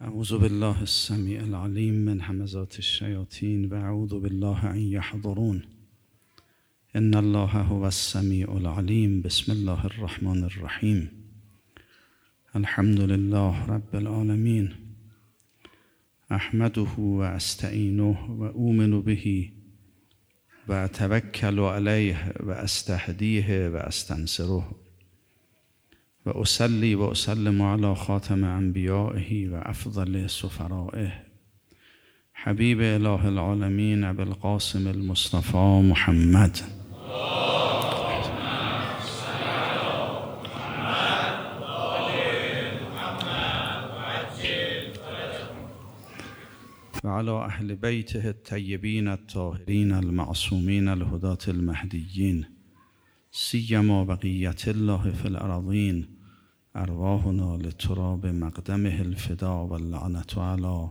اعوذ بالله السمیع العلیم من همزات الشیاطین و اعوذ بالله ان یحضرون ان الله هو السمیع العلیم بسم الله الرحمن الرحیم الحمد لله رب العالمین احمده و استعینه و اومن به و اتوکل علیه و وأصلي وأسلم على خاتم أنبيائه وأفضل سفرائه. حبيب إله العالمين أبي القاسم المصطفى محمد. وعلى أهل بيته الطيبين الطاهرين المعصومين الهداة المهديين سيما بقية الله في الأراضين ارواحنا لتراب مقدمه الفدا و على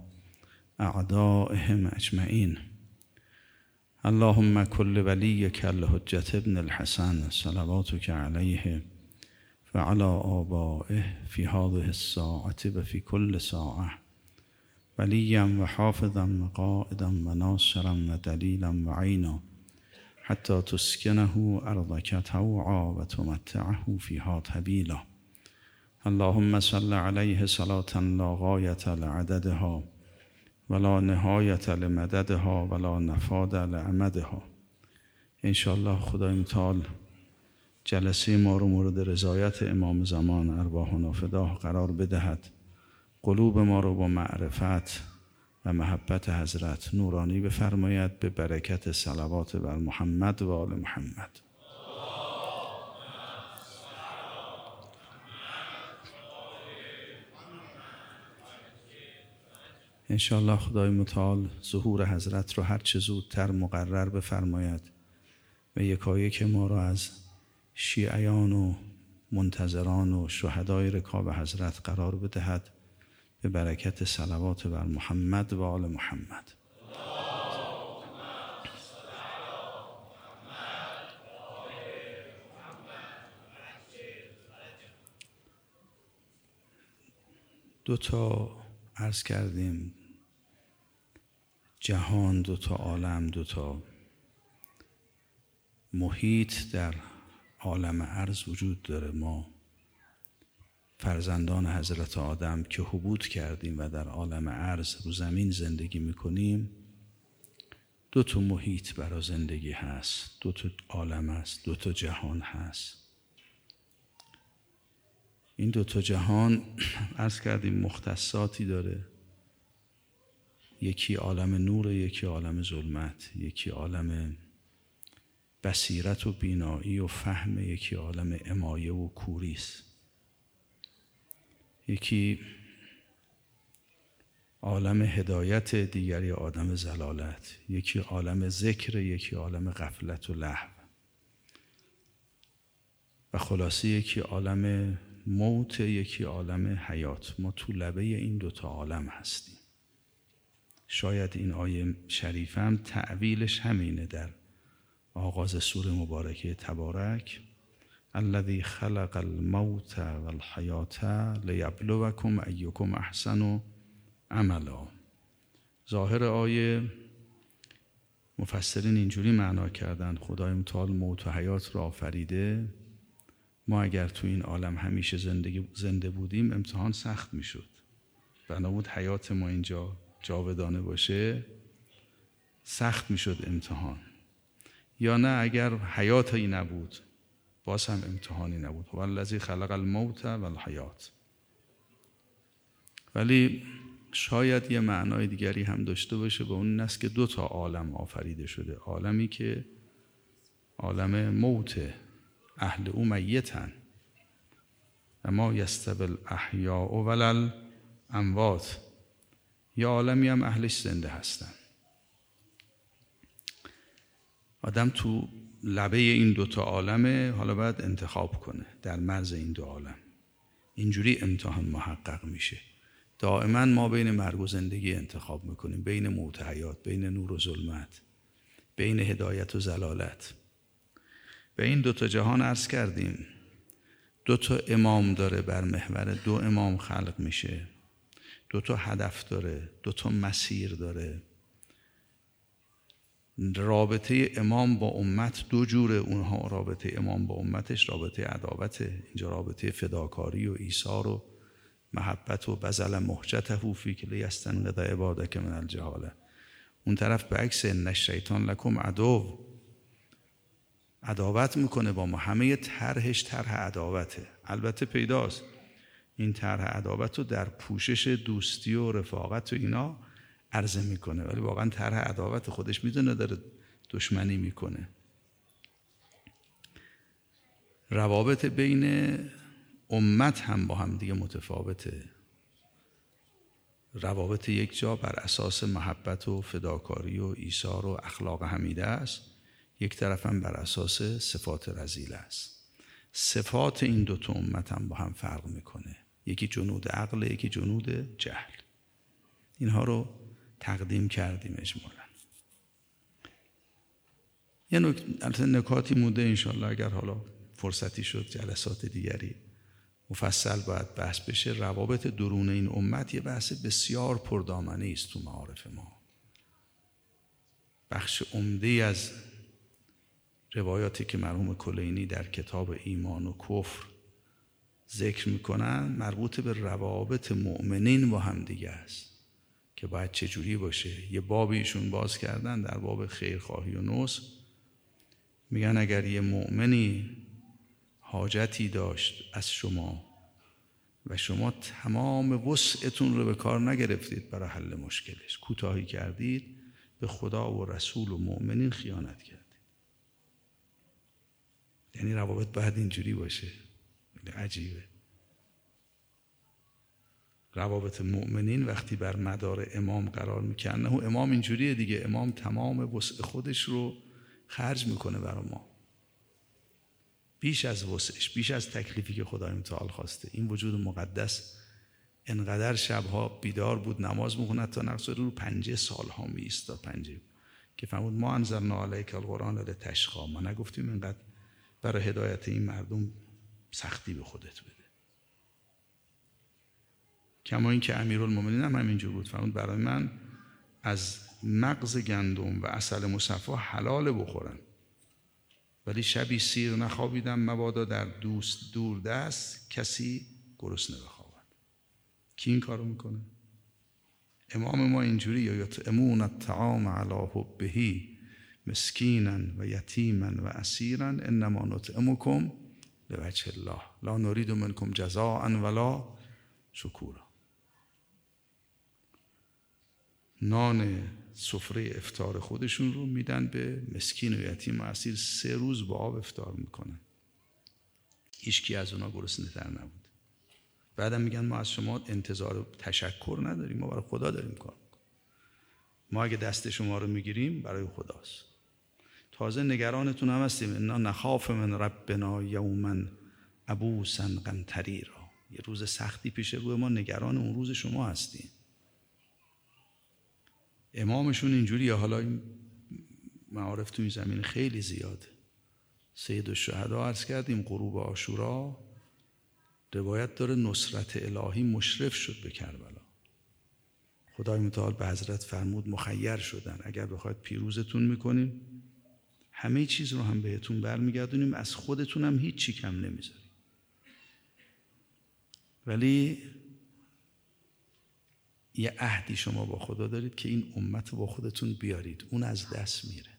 اعدائهم اجمعین اللهم كل وليك الحجة ابن الحسن صلواتك عليه وعلى آبائه في هذه الساعة وفي كل ساعة. وليا وحافظا وقائدا وناصرا ودليلا وعينا حتى تسكنه أرضك طوعا وتمتعه فيها طويلا اللهم صل عليه صلاة لا غاية لعددها ولا نهایت لمددها ولا نفاد لعمدها. انشاءالله خدای متعال جلسه ما رو مورد رضایت امام زمان ارواحنا فداه قرار بدهد. قلوب ما رو با معرفت و محبت حضرت نورانی بفرماید به برکت صلوات بر محمد و آل محمد. انشاءالله خدای متعال ظهور حضرت رو هر چه زودتر مقرر بفرماید و یکایک ما را از شیعیان و منتظران و شهدای رکاب حضرت قرار بدهد به برکت صلوات بر محمد و آل محمد. دو تا عرض کردیم. جهان دو تا عالم دو تا محیط در عالم عرض وجود داره. ما فرزندان حضرت آدم که حبوط کردیم و در عالم عرض رو زمین زندگی می‌کنیم دو تا محیط برای زندگی هست. دو تا عالم هست دو تا جهان هست. این دو تا جهان عرض کردیم مختصاتی داره. یکی عالم نور یکی عالم ظلمت یکی عالم بصیرت و بینایی و فهم یکی عالم امایه و کوریست یکی عالم هدایت دیگری عالم زلالت. یکی عالم ذکر یکی عالم غفلت و لحو و خلاصه یکی عالم موت یکی عالم حیات. ما تو لبه این دوتا عالم هستیم. شاید این آیه شریفم تعویلش همینه در آغاز سور مبارکه تبارک. الذي خلق الموت والحیات لیبلوکم ایکم احسن عملا. ظاهر آیه مفسرین اینجوری معنا کردن خدای متعال موت و حیات را آفریده. ما اگر تو این عالم همیشه زندگی زنده بودیم امتحان سخت می‌شد. بنابود حیات ما اینجا جاودانه باشه سخت می‌شد امتحان. یا نه اگر حیاتی نبود باز هم امتحانی نبود. هو الذی خلق الموت و الحیات ولی شاید یه معنای دیگری هم داشته باشه به اون است که دو تا عالم آفریده شده. عالمی که عالم موت اهل او میتن. اما یستبل احیاء ولل اموات یا عالمی هم اهلش زنده هستن. آدم تو لبه این دوتا عالمه حالا باید انتخاب کنه در مرز این دو عالم. اینجوری امتحان محقق میشه. دائما ما بین مرگ و زندگی انتخاب می‌کنیم بین موت حیات بین نور و ظلمت بین هدایت و زلالت. به این دوتا جهان عرض کردیم. دو تا امام داره بر محور دو امام خلق میشه. دو تا هدف داره دو تا مسیر داره. رابطه امام با امت دو جوره. اونها رابطه امام با امتش رابطه عداوت اینجا رابطه فداکاری و ایثار و محبت و بزل محجته فی که لیستنقض عبادک من الجهاله اون طرف به عکس شیطان لکم عدو. عداوت می‌کنه با ما. همه طرحش طرح عداوته. البته پیداست. این طرح عداوت رو در پوشش دوستی و رفاقت و اینا عرضه می‌کنه. ولی واقعا طرح عداوت خودش می‌دونه داره دشمنی می‌کنه. روابط بین امت هم با هم دیگه متفاوته. روابط یک جا بر اساس محبت و فداکاری و ایثار و اخلاق حمیده است یک طرف هم بر اساس صفات رزیل است. صفات این دوتا امت هم با هم فرق می‌کنه. یکی جنود عقل یکی جنود جهل. اینها رو تقدیم کردیم اجمالا. یه نکته نکاتی مونده انشالله اگر حالا فرصتی شد جلسات دیگری مفصل باید بحث بشه. روابط درون این امت یه بحث بسیار پردامنه است تو معارف ما. بخش عمده از روایاتی که مرحوم کلینی در کتاب ایمان و کفر ذکر می‌کنن مربوط به روابط مؤمنین با هم دیگه است که باید چجوری باشه. یه بابیشون باز کردن در باب خیرخواهی و نصف میگن اگر یه مؤمنی حاجتی داشت از شما و شما تمام وسعتون رو به کار نگرفتید برای حل مشکلش کوتاهی کردید به خدا و رسول و مؤمنین خیانت کردید. یعنی روابط باید اینجوری باشه. عجیبه. روابط مؤمنین وقتی بر مدار امام قرار می‌کنه و امام اینجوریه دیگه. امام تمام وسع خودش رو خرج می‌کنه برای ما. بیش از وسعش بیش از تکلیفی که خدای متعال خواسته. این وجود مقدس انقدر شبها بیدار بود نماز می‌خوند تا نقص رو پنجه سالها می پنجه. که فرمود ما انزلنا علیک القرآن لتشقا. ما نگفتیم اینقدر. برای هدایت این مردم سختی به خودت بده. کما اینکه امیرالمومنین هم همینجور بود. فرمود برای من از مغز گندم و اصل مصفا حلال بخورم ولی شبی سیر نخوابیدم مبادا در دوست دور دست کسی گرسنه بخوابد کی این کارو می‌کنه؟ امام ما اینجوری یا یطعمون الطعام علی حبهی مسکینا و یتیما و اسیرا انما نطعمکم لوجه الله. لا نرید منکم جزاء ولا شکورا. نان سفره افتار خودشون رو میدن به مسکین و یتیم و اسیر سه روز با آب افتار می‌کنن. هیچکی از اونا گرسنه تر نبود. بعدم میگن ما از شما انتظار تشکر نداریم ما برای خدا داریم کار ما اگه دست شما رو می‌گیریم برای خداست. تازه نگرانتون هم هستیم. انا نخاف من ربنا یوما ابوسا قمتری را یه روز سختی پیش روی ما نگران اون روز شما هستیم. امامشون اینجوری حالا این معارف تو این زمین خیلی زیاده سید الشهدا عرض کردیم غروب آشورا روایت داره نصرت الهی مشرف شد به کربلا. خدای متعال به حضرت فرمود مخیر شدن. اگر بخواید پیروزتون می‌کنیم همه چیز رو هم بهتون برمیگردونیم از خودتون هم هیچی کم نمی‌ذاریم. ولی یه عهدی شما با خدا دارید که این امت با خودتون بیارید. اون از دست میره.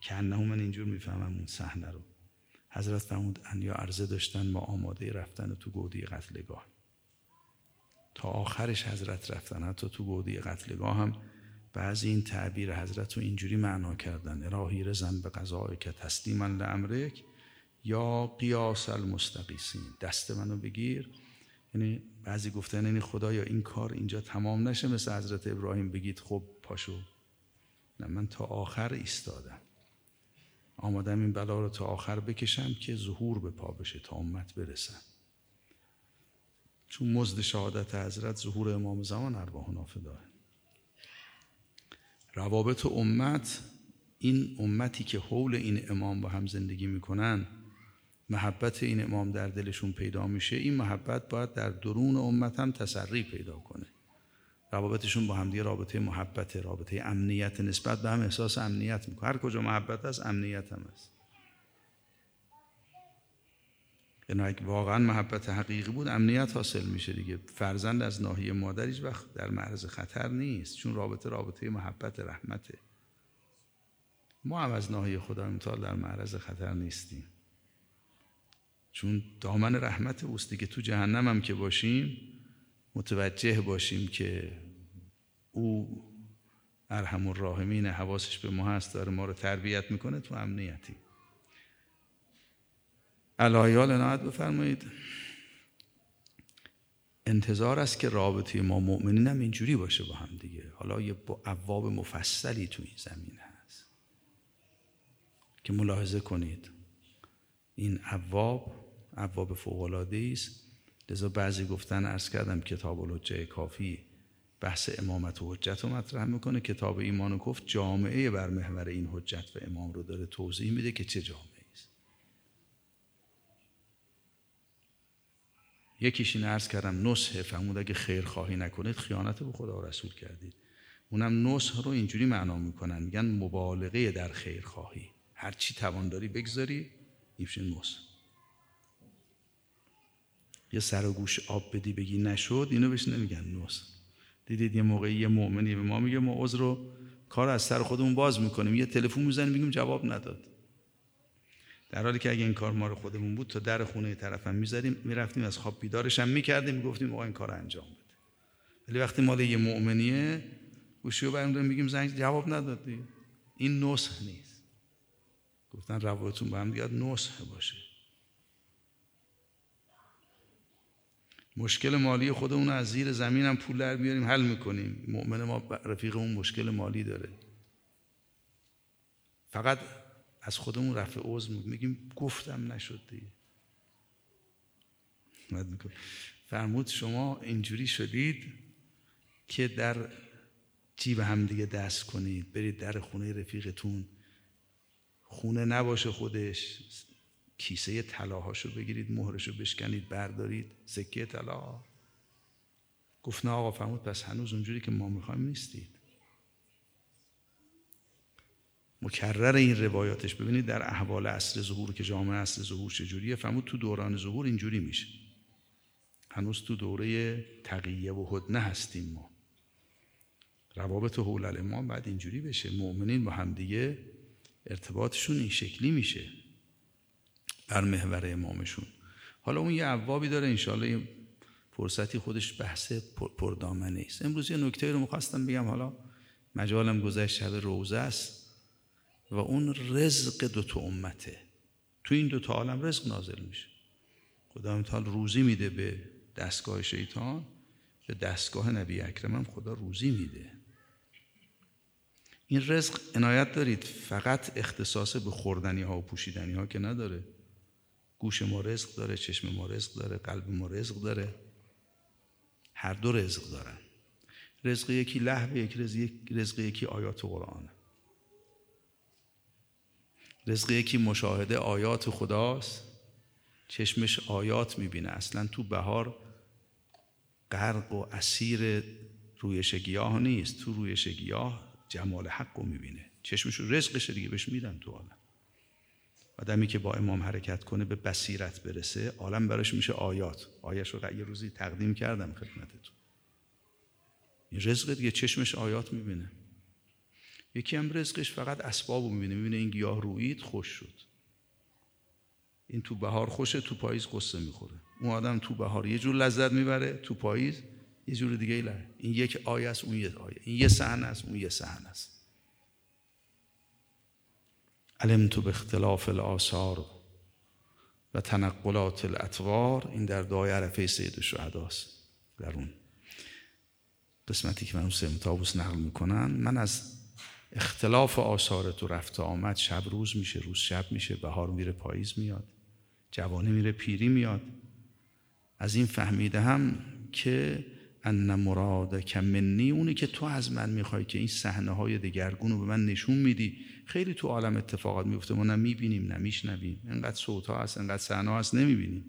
که انه من اینجور می‌فهمم اون صحنه رو. حضرت فرمود انیا عرضه داشتن ما آماده رفتن تو گودی قتلگاه. تا آخرش حضرت رفتن حتی تو گودی قتلگاه هم بعضی این تعبیر حضرت رو اینجوری معنا کردن. اراهی رزن به قضای که تسلیما لامرک یا قیاس المستقیسین. دست منو بگیر. یعنی بعضی گفتن یعنی خدایا این کار اینجا تمام نشه مثل حضرت ابراهیم بگید خب پاشو. نه من تا آخر ایستادم. آمادم این بلا رو تا آخر بکشم که ظهور به پا بشه تا امت برسم. چون مزد شهادت حضرت ظهور امام زمان ارواح نافداه. روابط امت این امتی که حول این امام با هم زندگی می‌کنن محبت این امام در دلشون پیدا میشه این محبت باید در درون امت هم تسری پیدا کنه. روابطشون با همدیگه رابطه محبت رابطه امنیت نسبت به هم احساس امنیت می‌کنه. هر کجا محبت هست امنیت هم هست. یعنی اگه واقعا محبت حقیقی بود امنیت حاصل میشه دیگه. فرزند از ناحیه مادر هیچ وقت در معرض خطر نیست چون رابطه رابطه محبت رحمته. ما هم از ناحیه خدا متعال در معرض خطر نیستیم. چون دامن رحمت اوست دیگه. تو جهنم هم که باشیم متوجه باشیم که او ارحم الراحمین حواسش به ما هست داره ما رو تربیت می‌کنه تو امنیتی الایال عنایت بفرمایید. انتظار است که رابطه ما مؤمنین هم اینجوری باشه با هم دیگه. حالا یه عواب مفصلی تو این زمین هست. که ملاحظه کنید. این عواب عواب فوقلاده است. لذا بعضی گفتن ارز کردم کتاب الحجه کافی بحث امامت و حجت رو مطرح می‌کنه. کتاب ایمان و کفت جامعه بر محور این حجت و امام رو داره توضیح میده که چه جامعه است یکیش این عرض کردم نصح فرمود اگه خیر خواهی نکنید خیانت به خدا و رسول کردید. اونم نصح رو اینجوری معنا می‌کنن میگن مبالغه در خیر خواهی. هر چی توان داری بگذاری این نصح. یه سر و گوش آب بدی بگی نشد اینو بهش نمیگن نصح. دیدید یه موقعی یه مؤمنی به ما میگه ما عذر رو کار از سر خودمون باز می‌کنیم. یه تلفن می‌زنیم میگیم جواب نداد. در حالی که اگه این کار ما رو خودمون بود تا در خونه طرفم می‌زدیم می‌رفتیم از خواب بیدارش هم می‌کردیم می‌گفتیم آقا این کار انجام بده. ولی وقتی مال یه مؤمنیه گوشی رو برمیداریم میگیم زنگ جواب نداد این نصح نیست. گفتن روابطتون با هم دیگه نصح باشه. مشکل مالی خودمون از زیر زمین هم پول در بیاریم حل می‌کنیم. مؤمن ما رفیقمون مشکل مالی داره. فقط از خودمون رفع عضو میگیم گفتم نشد دیگه. فرمود شما اینجوری شدید که در جیب هم دیگه دست کنید. برید در خونه رفیقتون. خونه نباشه خودش. کیسه طلاهاشو بگیرید مهرشو بشکنید بردارید. سکه طلا. گفت نه آقا فرمود پس هنوز اونجوری که ما می‌خوایم نیستید. مکرر این روایاتش. ببینید در احوال اصل ظهور که جامعه اصل ظهور چجوریه فرمود تو دوران ظهور اینجوری میشه. هنوز تو دوره تقیه و هدنه هستیم ما. روابط حول الامام بعد اینجوری بشه. مؤمنین با همدیگه ارتباطشون این شکلی میشه بر محور امامشون. حالا اون یه عوابی داره انشالله فرصتی خودش بحث پردامنه است. امروز یه نکته رو می‌خواستم بگم. حالا مجالم گذشت شب روزه است. و اون رزق دو تا امته. تو این دو تا عالم رزق نازل میشه. خدا متعال روزی میده به دستگاه شیطان به دستگاه نبی اکرم خدا روزی میده. این رزق عنایت دارید فقط اختصاص به خوردنی ها و پوشیدنی ها که نداره. گوش ما رزق داره چشم ما رزق داره قلب ما رزق داره. هر دو رزق دارن. رزق یکی لحو یک رزق یکی آیات قرآن رزق یکی مشاهده آیات خداست چشمش آیات می‌بینه. اصلا تو بهار غرق و اسیر رویش گیاه نیست تو رویش گیاه جمال حق رو می‌بینه. چشمش رو رزقش دیگه بهش میدن تو عالم. آدمی که با امام حرکت کنه به بصیرت برسه عالم براش میشه آیات. آیش رو یه روزی تقدیم کردم خدمتتون. این رزق دیگه چشمش آیات می‌بینه. یکی هم رزقش فقط اسباب رو می‌بینه. می‌بینه این گیاه رویید خوش شد. این تو بهار خوشه تو پاییز قصه می‌خوره. اون آدم تو بهار یه جور لذت می‌بره تو پاییز یه جور دیگه ای این یک آیه است اون یه آیه این یه صحنه است اون یه صحنه است. علمت به اختلاف الآثار و تنقلات الاطوار این در دعای عرفه سید است. در اون قسمتی که من اون سمتابوس نقل می‌کنن من از اختلاف آثار تو رفت آمد شب روز میشه روز شب میشه بهار میره پاییز میاد جوانی میره پیری میاد. از این فهمیده هم که ان مراد منی اونی که تو از من می‌خوای که این صحنه های دگرگون رو به من نشون میدی. خیلی تو عالم اتفاقات میفته ما نه می‌بینیم نه میشنویم. انقدر صوت ها هست انقدر صحنه هست نمی‌بینیم.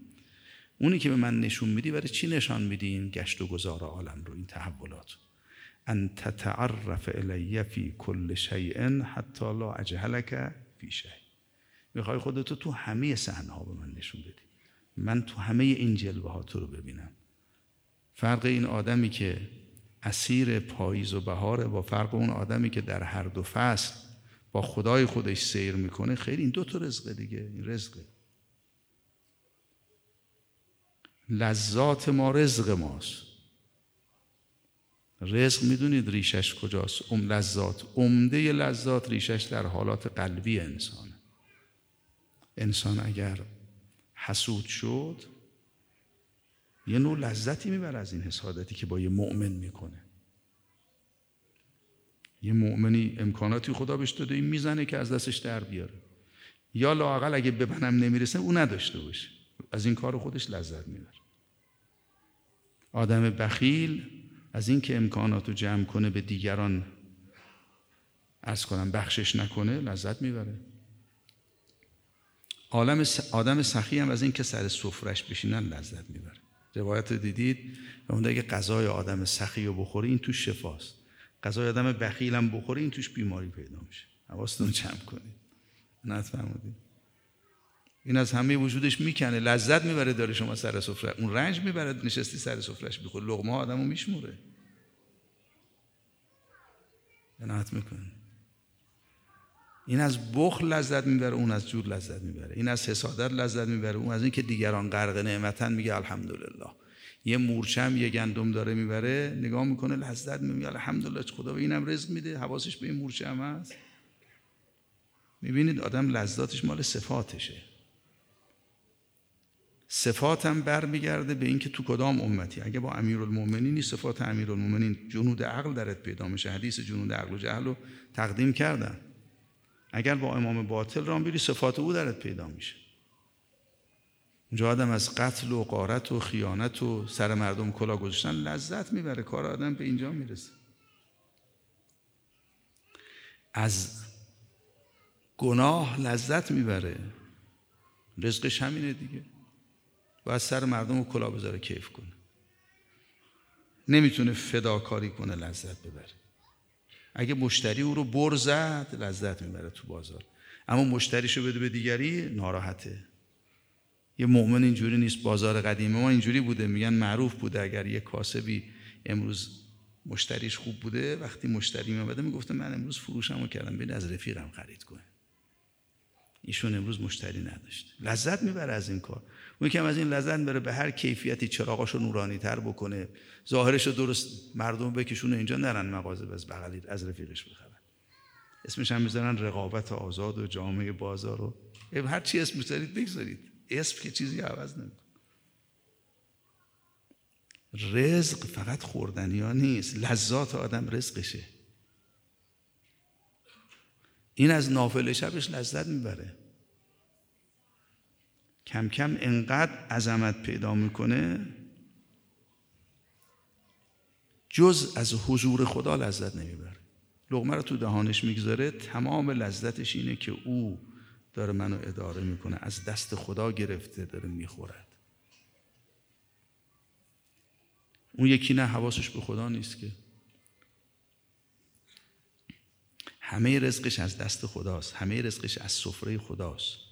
اونی که به من نشون میدی برای چی نشان میدی این گشت و گذار عالم رو این تحولات ان تتعرف الی فی کل شیء حتی لا اجهلک فی شیء می‌خوای خودتو تو همه صحنه ها به من نشون بدی. من تو همه این جلوه ها تو رو ببینم. فرق این آدمی که اسیر پاییز و بهاره با فرق اون آدمی که در هر دو فصل با خدای خودش سیر می‌کنه خیلی این دو تا رزقه دیگه این رزقه لذات ما رزق ماست. رزق می‌دونید ریشش کجاست؟ ام لذات. عمده لذات ریشش در حالات قلبی انسانه. انسان اگر حسود شد یه نوع لذتی می‌بره از این حسادتی که با یه مؤمن می‌کنه. یه مؤمنی امکاناتی خدا بهش داده این می‌زنه که از دستش در بیاره. یا لاقل اگه به منم نمی‌رسه او نداشته باشه. از این کار خودش لذت می‌بره. آدم بخیل از اینکه امکانات رو جمع کنه به دیگران ارز کنم بخشش نکنه لذت می‌بره. آدم سخی هم از اینکه سر سفرش بشینن لذت می‌بره. روایت دیدید؟ و اون اگه غذای آدم سخی رو بخوری این توش شفاست. غذای آدم بخیل هم بخوری این توش بیماری پیدا میشه. حواستون جمع کنید. نفهمودید این از همه وجودش می‌کنه. لذت می‌بره داره شما سر سفره. اون رنج می‌بره نشستی سر سفرهش بخور لغمه آدمو میشموره. قناعت می‌کنه این از بخل لذت می‌بره اون از جود لذت می‌بره. این از حسادت لذت می‌بره اون از اینکه دیگران غرق نعمتن میگه الحمدلله. یه مورچم یه گندم داره می‌بره نگاه می‌کنه لذت میگه الحمدلله خدا به اینم رزق میده. حواسش به این مورچم هست. می‌بینید آدم لذاتش مال صفاتشه. صفاتم برمیگرده به اینکه تو کدام امتی؟ اگه با امیرالمومنینی صفات امیرالمومنین جنود عقل درت پیدا میشه. حدیث جنود عقل و جهل رو تقدیم کردن. اگر با امام باطل رام بری صفات او درت پیدا میشه. اونجا آدم از قتل و قارت و خیانت و سر مردم کلا گذاشتن لذت می‌بره. کار آدم به اینجا می‌رسه. از گناه لذت می‌بره. رزقش همینه دیگه. باید سر مردم رو کلا بذاره کیف کنه نمی‌تونه فداکاری کنه لذت ببره. اگه مشتری او رو بر لذت می‌بره تو بازار. اما مشتریشو بده به دیگری ناراحته. یه مؤمن اینجوری نیست بازار قدیمه ما اینجوری بوده. میگن معروف بوده اگر یه کاسبی امروز مشتریش خوب بوده وقتی مشتری میامده می‌گفته من امروز فروشمو کردم بین از رفیقم خرید کنه ایشون امروز مشتری نداشت. لذت می‌بره از این کار. اون از این لذت بره به هر کیفیتی چراغاشو نورانی تر بکنه. ظاهرش رو درست مردم بکشونه اینجا نرن مغازه بس بغلی از رفیقش بخرن. اسمش هم می‌ذارن رقابت آزاد و جامعه بازار رو هر چی اسم بذارید بگذارید. اسم که چیزی عوض نمی‌کنه. رزق فقط خوردنی ها نیست. لذات آدم رزقشه. این از نافل شبش لذت می‌بره. کم کم انقدر عظمت پیدا می‌کنه. جز از حضور خدا لذت نمی‌بره. لغمه رو تو دهانش می‌گذاره تمام لذتش اینه که او داره منو اداره می‌کنه. از دست خدا گرفته داره می‌خورد. اون یکی نه حواسش به خدا نیست که. همه رزقش از دست خداست. همه رزقش از سفره خداست.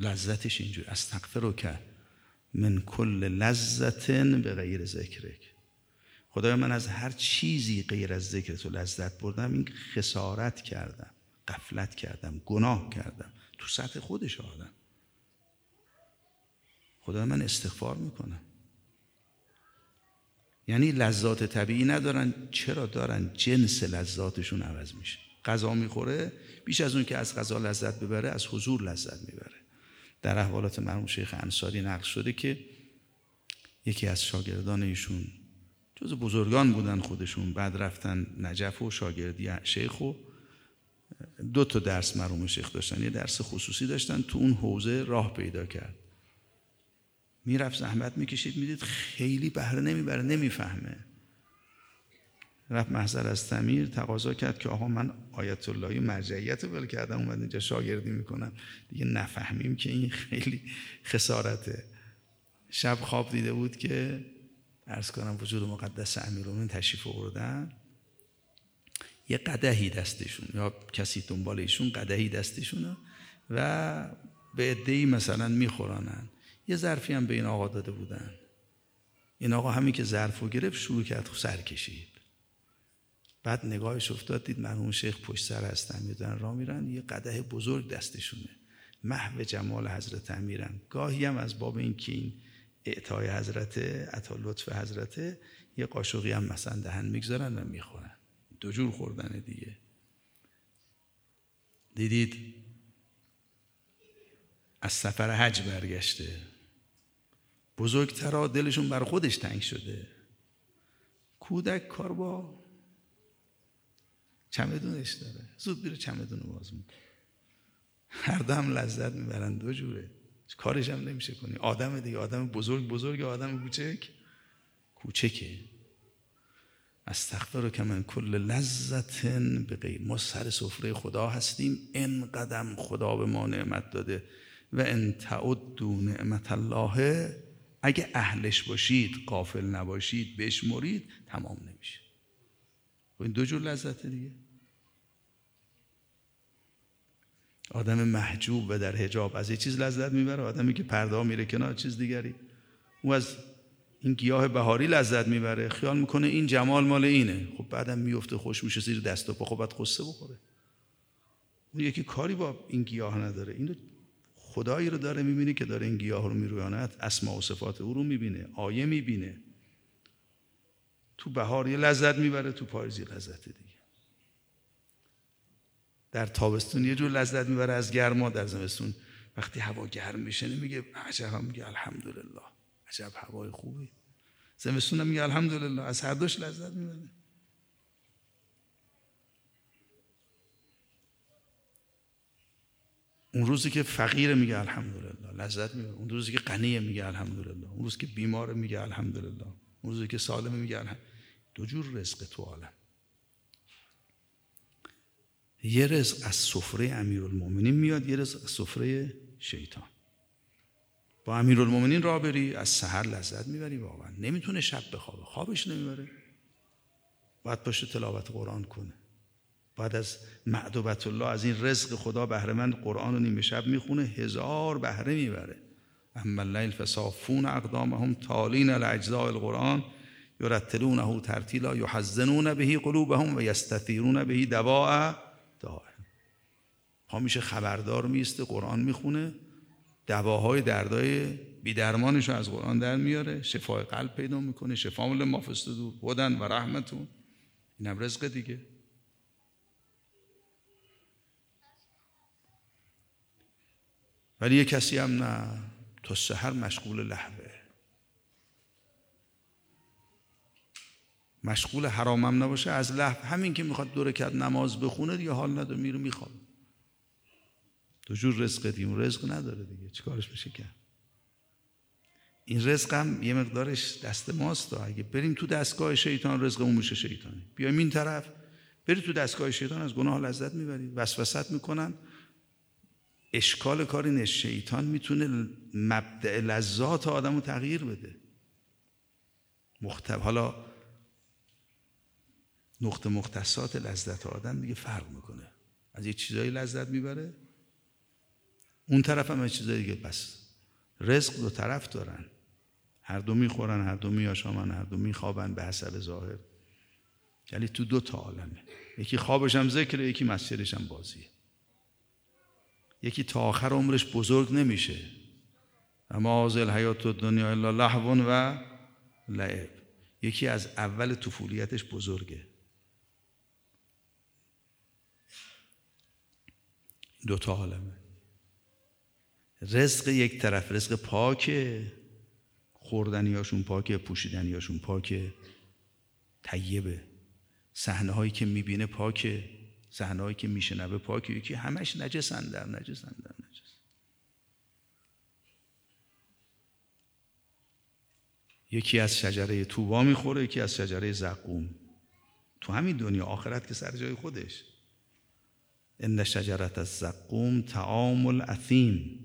لذتش اینجور استغفر که من کل لذتن به غیر ذکرک. خدای من از هر چیزی غیر از ذکر تو لذت بردم این خسارت کردم قفلت کردم گناه کردم. تو سطح خودش آدم. خدای من استغفار می‌کنم. یعنی لذات طبیعی ندارن چرا دارن؟ جنس لذاتشون عوض میشه. غذا می‌خوره بیش از اون که از غذا لذت ببره از حضور لذت می‌بره. در احوالات مرحوم شیخ انصاری نقل شده که یکی از شاگردان ایشون جز بزرگان بودن خودشون بعد رفتن نجف و شاگردی شیخ و دو تا درس مرحوم شیخ داشتن. یه درس خصوصی داشتن تو اون حوزه راه پیدا کرد. می‌رفت زحمت می‌کشید می‌دید خیلی بهره نمی‌بره نمی‌فهمه. رفت محضر از تمیر تقاضا کرد که آقا من آیت اللهی مرجعیت ول کردم اومد اینجا شاگردی می‌کنم. دیگه نفهمیم که این خیلی خسارته. شب خواب دیده بود که ارز کنم وجود مقدس امیرالمومنین تشریف آوردن. یه قدهی دستشون یا کسی دنبال ایشون قدهی دستشونه و به عده‌ای مثلا میخورانن. یه ظرفی هم به این آقا داده بودن. این آقا همین که ظرف رو گرفت شروع کرد سر کشید بعد نگاهش افتاد دید مرحوم شیخ پشت سر هستن می‌دونن را میرن یه قده بزرگ دستشونه. محو جمال حضرت امیرن گاهی هم از باب این که این اعطای حضرت عطا لطف حضرت یه قاشقی هم مثلا دهن می‌گذارن و می‌خورن. دو جور خوردن دیگه. دیدید؟ از سفر حج برگشته. بزرگترا دلشون بر خودش تنگ شده. کودک کار با چمدونش داره زود بیره چمدون باز می‌کنه. هر دم لذت می‌برن دو جوره. کارش هم نمیشه کنی. آدم دیگه آدم بزرگ بزرگ آدم کوچک. کوچکه. استغفر که من کل لذتن. به غیر ما سر سفره خدا هستیم. این قدم خدا به ما نعمت داده. و ان تعدوا نعمت الله. اگه اهلش باشید قافل نباشید بشمرید تمام نمیشه. این دو جور لذت دیگه. آدم محجوب و در حجاب از یه چیز لذت می‌بره آدمی که پرده میره کنار چیز دیگری. او از این گیاه بهاری لذت می‌بره. خیال می‌کنه این جمال مال اینه. خب بعدم میفته خوش میشه زیر دست و پا. خب باید قصه بخوره. اون یکی کاری با این گیاه نداره. اینو خدایی رو داره می‌بینه که داره این گیاه رو میرویاند. اسما و صفات او رو می‌بینه. آیه می‌بینه. تو بهار یه لذت می‌بره تو پاییز لذت دیگه. در تابستون یه جور لذت می‌بره از گرما در زمستون. وقتی هوا گرم میشه نمیگه عجب هم میگه الحمدلله. عجب هوای خوبی. زمستون میگه الحمدلله. از هر دوش لذت می‌بره. اون روزی که فقیر میگه الحمدلله. لذت می‌بره. اون روزی که غنی میگه الحمدلله. اون روزی که بیمار میگه الحمدلله. روزی که سالم میگه دو جور رزق تو عالم. یه رزق از سفره امیرالمومنین میاد یه رزق از سفره شیطان. با امیرالمومنین را بری از سحر لذت می‌بری واقعا. نمی‌تونه شب بخوابه خوابش نمی‌بره. باید پشت تلاوت قرآن کنه. بعد از معدوبت الله از این رزق خدا بهرهمند قرآن رو نیمه شب می‌خونه هزار بهره می‌بره. اما اللیل فصافون اقدامهم تالین الاجزاء القرآن یرتلونه ترتیلا یحزنون بهی قلوبهم و یستثیرون بهی دواء دائم پا میشه خبردار میسته قرآن می‌خونه. دواهای دردای بیدرمانش رو از قرآن در میاره. شفای قلب پیدا می‌کنه. شفا ما فستدو هدن و رحمتون. اینم رزق دیگه. ولی یه کسی هم نه. تا سحر مشغول لحوه. مشغول حرامم نباشه از لحو همین که می‌خواد دو رکعت نماز بخونه دیگه حال نداره میره می‌خواد دو جور رزق دیگه رزق نداره دیگه چیکارش میشه کرد این رزق هم یه مقدارش دست ماست. اگه بریم تو دستگاه شیطان رزقمون میشه شیطانی. بیایم این طرف بری تو دستگاه شیطان از گناه لذت می‌بری وسوست می‌کنن. اشکال کار اینه شیطان می‌تونه مبدع لذات آدم رو تغییر بده. مختب حالا نقطه مختصات لذت آدم دیگه فرق می‌کنه. از یه چیزایی لذت می‌بره اون طرف هم چیزایی دیگه. بس رزق دو طرف دارن. هر دو می‌خورن هر دو میاشامن هر دو میخوابن به حسب ظاهر. یعنی تو دو تا عالمه. یکی خوابش هم ذکره یکی مسجدش هم بازیه. یکی تا آخر عمرش بزرگ نمیشه. اما آزل حیات دنیا الا لحو و لعب. یکی از اول طفولیتش بزرگه. دو تا عالمه. رزق یک طرف رزق پاکه. خوردنیاشون پاکه پوشیدنیاشون پاکه. طیبه. صحنه هایی که می‌بینه پاکه. صحنه‌ای که میشنوه پاک یکی همش نجسن در نجسن در نجس. یکی از شجره توبا می‌خوره یکی از شجره زقوم. تو همین دنیا آخرت که سر جای خودش. ان شجرت از زقوم تعام الاثیم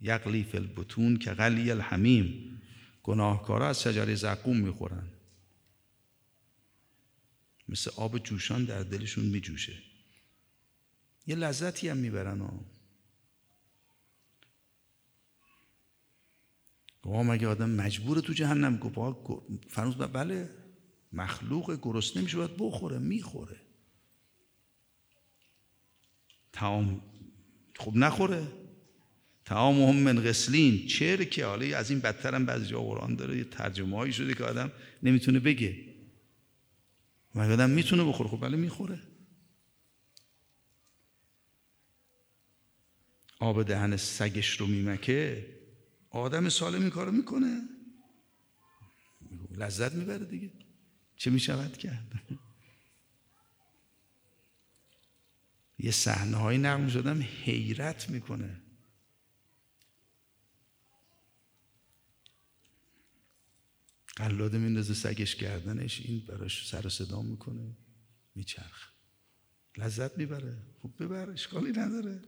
یقلی فی البطون که غلی الحمیم. گناهکارا از شجره زقوم می‌خورن. مثل آب جوشان در دلشون میجوشه. یه لذتی هم می‌برن ها. گواه مگه آدم مجبور تو جهنم؟ گفت فرنوز بله. مخلوق گرسنه میشه باید بخوره می‌خوره. تعام خب نخوره. تعام هم من غسلین. چرا که؟ حالا از این بدتر هم بعضی جا قرآن داره یه ترجمه هایی شده که آدم نمی‌تونه بگه. مگه آدم می‌تونه بخوره؟ خب بله می‌خوره. آب دهن سگش رو میمکه آدم سالم این کارو می‌کنه. لذت می‌بره دیگه. چه می‌شود کرد یه صحنه های نقل شدم حیرت می‌کنه. قلاده میندازه سگش گردنش این براش سر صدا می‌کنه میچرخ لذت می‌بره. خب ببر اشکالی نداره.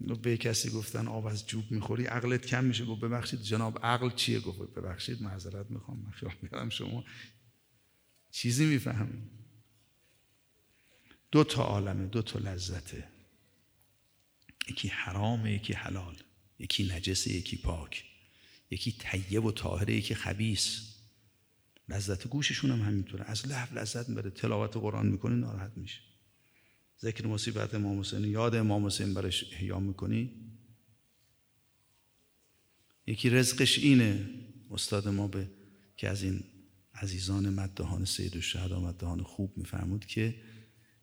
به کسی گفتن آب از جوب می‌خوری عقلت کم میشه. گفت ببخشید جناب عقل چیه؟ گفت ببخشید معذرت می‌خوام. من خیال می‌کنم شما چیزی می‌فهمید. دو تا عالمه دو تا لذته. یکی حرامه یکی حلال. یکی نجسه یکی پاک. یکی طیب و طاهره یکی خبیس لذت گوششون هم همینطوره. از لحو لذت می‌بره. تلاوت قرآن می‌کنی ناراحت میشه. ذکر مصیبت امام حسین. یاد امام حسین برش احیا می‌کنی؟ یکی رزقش اینه استاد ما به که از این عزیزان مدهان سید و شهدا مدهان خوب میفرمود که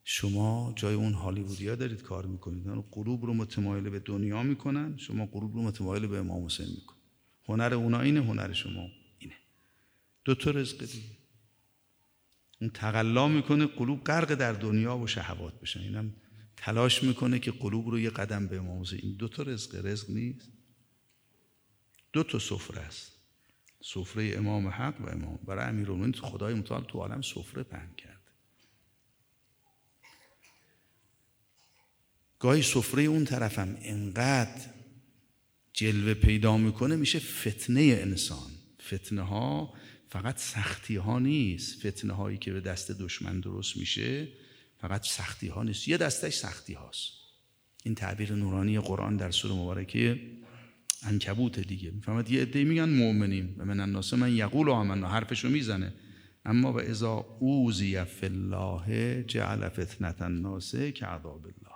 شما جای اون هالیوودیا ها دارید کار می‌کنید. اون قلوب رو متمایل به دنیا می‌کنن شما قلوب رو متمایل به امام حسین میکن هنر اونا اینه هنر شما اینه. دو تا رزق دیگه اون تقلا می‌کنه قلوب غرق در دنیا و شهوات بشن اینم تلاش می‌کنه که قلوب رو یه قدم به حسین این دو تا رزق رزق نیست. دو تا سفره است. سفره امام حق و امام برای امیرالمومنین خدای متعال تو عالم سفره پهن کرد. گاهی سفره اون طرفم انقدر جلوه پیدا می‌کنه میشه فتنه انسان. فتنه ها فقط سختی ها نیست. فتنه هایی که به دست دشمن درست میشه فقط سختی ها نیست. یه دستش سختی هاست. این تعبیر نورانی قرآن در سوره مبارکه انکبوت دیگه. می‌فهمد یه عده میگن مؤمنیم و من الناس من یقول آمنا حرفشو می‌زنه. اما و اذا اوزی فی الله جعل فتنه الناس که عذاب الله.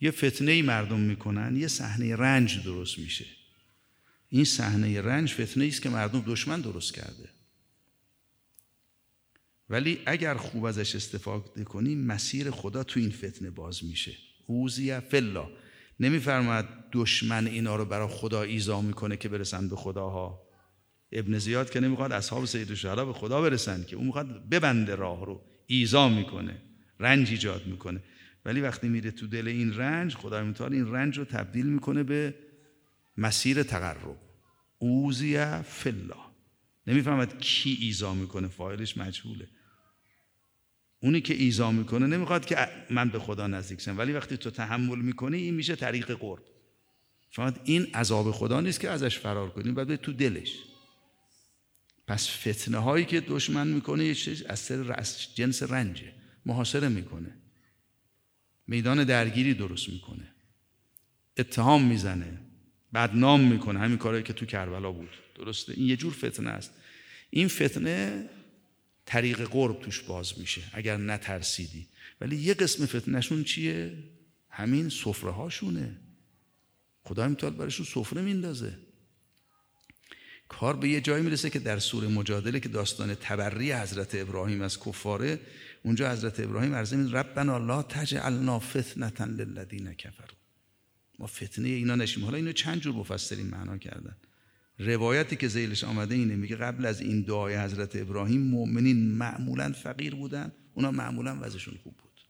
یه فتنه ای مردم می‌کنن. یه صحنه رنج درست میشه. این صحنه رنج فتنه است که مردم دشمن درست کرده. ولی اگر خوب ازش استفاده کنی مسیر خدا تو این فتنه باز میشه. اوزیه فلا. نمیفرماید دشمن اینا رو برای خدا ایزا می‌کنه که برسن به خداها. ابن زیاد که نمی‌خواد اصحاب سید الشهدا به خدا برسن که اون می‌خواد ببنده راه رو ایزا می‌کنه رنج ایجاد می‌کنه. ولی وقتی میره تو دل این رنج خدای متعال این رنج رو تبدیل می‌کنه به مسیر تقرب. اوزیه فلا نمی‌فهمد کی ایزا می‌کنه. فایلش مجهوله. اونی که ایزا می‌کنه نمی‌خواد که من به خدا نزدیک شم. ولی وقتی تو تحمل می‌کنی این میشه طریق قرب. فقط این عذاب خدا نیست که ازش فرار کنیم بعد تو دلش. پس فتنه هایی که دشمن می‌کنه یه چیز از سر جنس رنجه. محاصره می‌کنه. میدان درگیری درست می‌کنه. اتهام می‌زنه. بدنام می‌کنه همین کارهایی که تو کربلا بود. درسته؟ این یه جور فتنه است. این فتنه طریق قرب توش باز میشه اگر نترسیدی. ولی یه قسم فتنهشون چیه؟ همین سفره هاشونه خدا میتوال برایشون سفره میندازه. کار به یه جایی می‌رسه که در سوره مجادله که داستان تبری حضرت ابراهیم از کفاره اونجا حضرت ابراهیم عرضه می ربنا لا تجعلنا فتنه للذین کفروا. ما فتنه اینا نشیم. حالا اینو چند جور مفسرین معنا کردن. روایتی که زیلش آمده اینه میگه قبل از این دعای حضرت ابراهیم مؤمنین معمولا فقیر بودن اونا معمولا وضعشون خوب بود.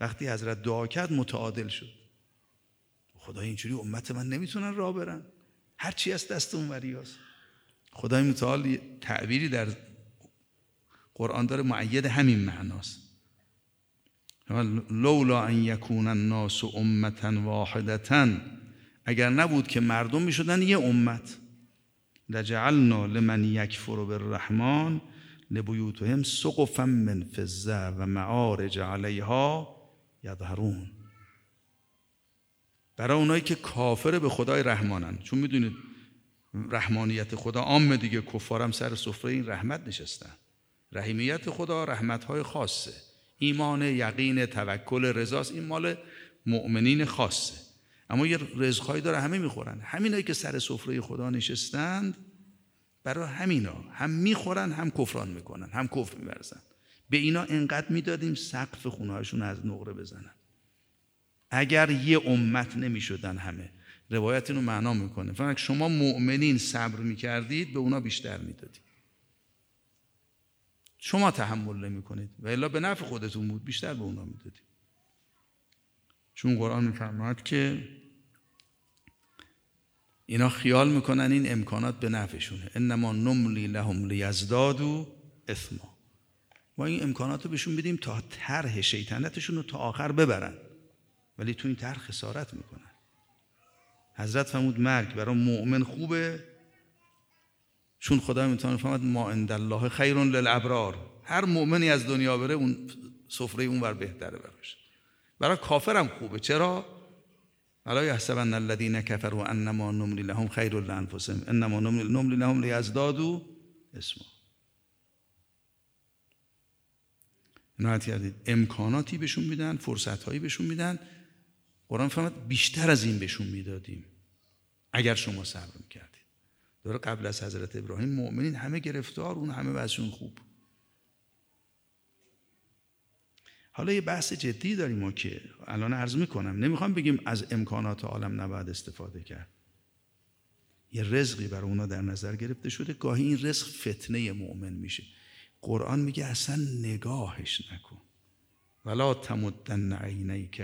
وقتی حضرت دعا کرد متعادل شد. خدا اینجوری امت من نمی‌تونن راه برن. هر چی از دست اون وریاست خدای متعال تعبیری در قرآن داره معید همین معناست. لولا ان یکون الناس امتا واحدتا اگر نبود که مردم می‌شدن یه امت. لجعلنا لمن یکفر بالرحمن لبیوتهم سقفا من فضه و معارج علیها یظهرون. برای اونایی که کافر به خدای رحمانن. چون می‌دونید رحمانیت خدا عام دیگه کفارم سر سفره این رحمت نشستن. رحیمیت خدا رحمتهای خاصه. ایمان یقین توکل رضاست. این مال مؤمنین خاصه. اما یه رزقهایی داره همه می‌خورن. همینایی که سر سفره خدا نشستند برای همینا. هم می‌خورن هم کفران می‌کنن هم کفر میورزن به اینا انقدر می‌دادیم سقف خونهاشون از نقره بزنن. اگر یه امت نمی‌شدن همه. روایت اینو معنا می‌کنه. فقط شما مؤمنین صبر می‌کردید به اونا بیشتر می‌دادید. شما تحمل نمی‌کنید و الا به نفع خودتون بود بیشتر به اونا می‌دادید. چون قرآن میفرماد که اینا خیال می‌کنن این امکانات به نفعشونه. انما نملی لهم لیزدادو اثما. ما این امکانات رو بهشون بدیم تا طرح شیطنتشون رو تا آخر ببرن. ولی تو این طرح خسارت می‌کنن. حضرت فرمود مرگ برای مؤمن خوبه چون خدا می‌تونه فرمود ما عند الله خیر للابرار. هر مؤمنی از دنیا بره اون سفره اون بر بهتره براش. برای کافرم خوبه. چرا؟ ولا يحسبن الذين كفروا انما نملي لهم خير لانفسهم. انما نملي لهم ليزدادوا اسما. نهایت کردید. امکاناتی بهشون میدن فرصت هایی بهشون میدن. قرآن فرمود بیشتر از این بهشون می‌دادیم. اگر شما صبر می‌کردید. داره قبل از حضرت ابراهیم مؤمنین همه گرفتار اون همه وضعشون خوب. حالا یه بحث جدی داریم ما که الان عرض می‌کنم نمی‌خوام بگیم از امکانات عالم نباید استفاده کرد. یه رزقی برای اونا در نظر گرفته شده گاهی این رزق فتنه مؤمن میشه. قرآن میگه اصلا نگاهش نکن. ولا تمدن عینیک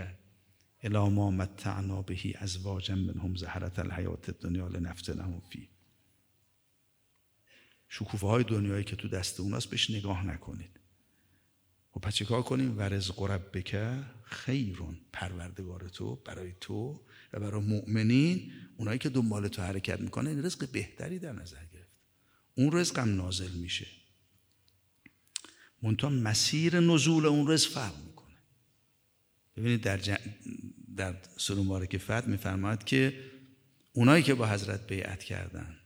الی ما متعنا بهی ازواجا منهم زهرت الحیات الدنیا لنفتنهم فی شکوفه های دنیایی که تو دست اوناست بهش نگاه نکنید. خب پس چیکار کنیم؟ و رزق بکه خیرون. پروردگار تو برای تو و برای مؤمنین. اونایی که دنبال تو حرکت می‌کنه این رزق بهتری در نظر گرفت. اون رزق هم نازل میشه. منتها مسیر نزول اون رزق فرق می‌کنه. ببینید در, جن... در سوره مبارک فتح میفرماید که اونایی که با حضرت بیعت کردن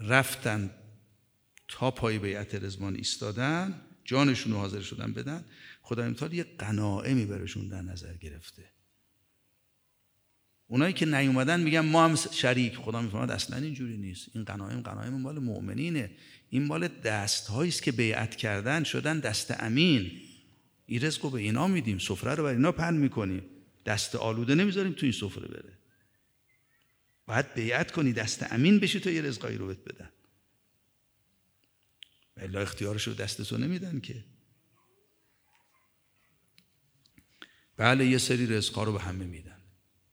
رفتن تا پای بیعت رزمان ایستادن جانشون رو حاضر شدن بدن. خدا امتحال یه قناعمی برشون در نظر گرفته. اونایی که نیومدن میگن ما هم شریک. خدا میفرماد اصلا اینجوری نیست. این قنایم قنایم مال مؤمنینه. این مال دست است که بیعت کردن شدن دست امین. این رزق رو به اینا میدیم. سفره رو بر اینا پن می‌کنیم. دست آلوده نمی‌ذاریم تو این سفره بره. باید بیعت کنی دست امین بشی تا یه رزقایی رو بهت بدن. الا اختیارش رو دست تو نمیدن که. بله یه سری رزقا رو به همه میدن.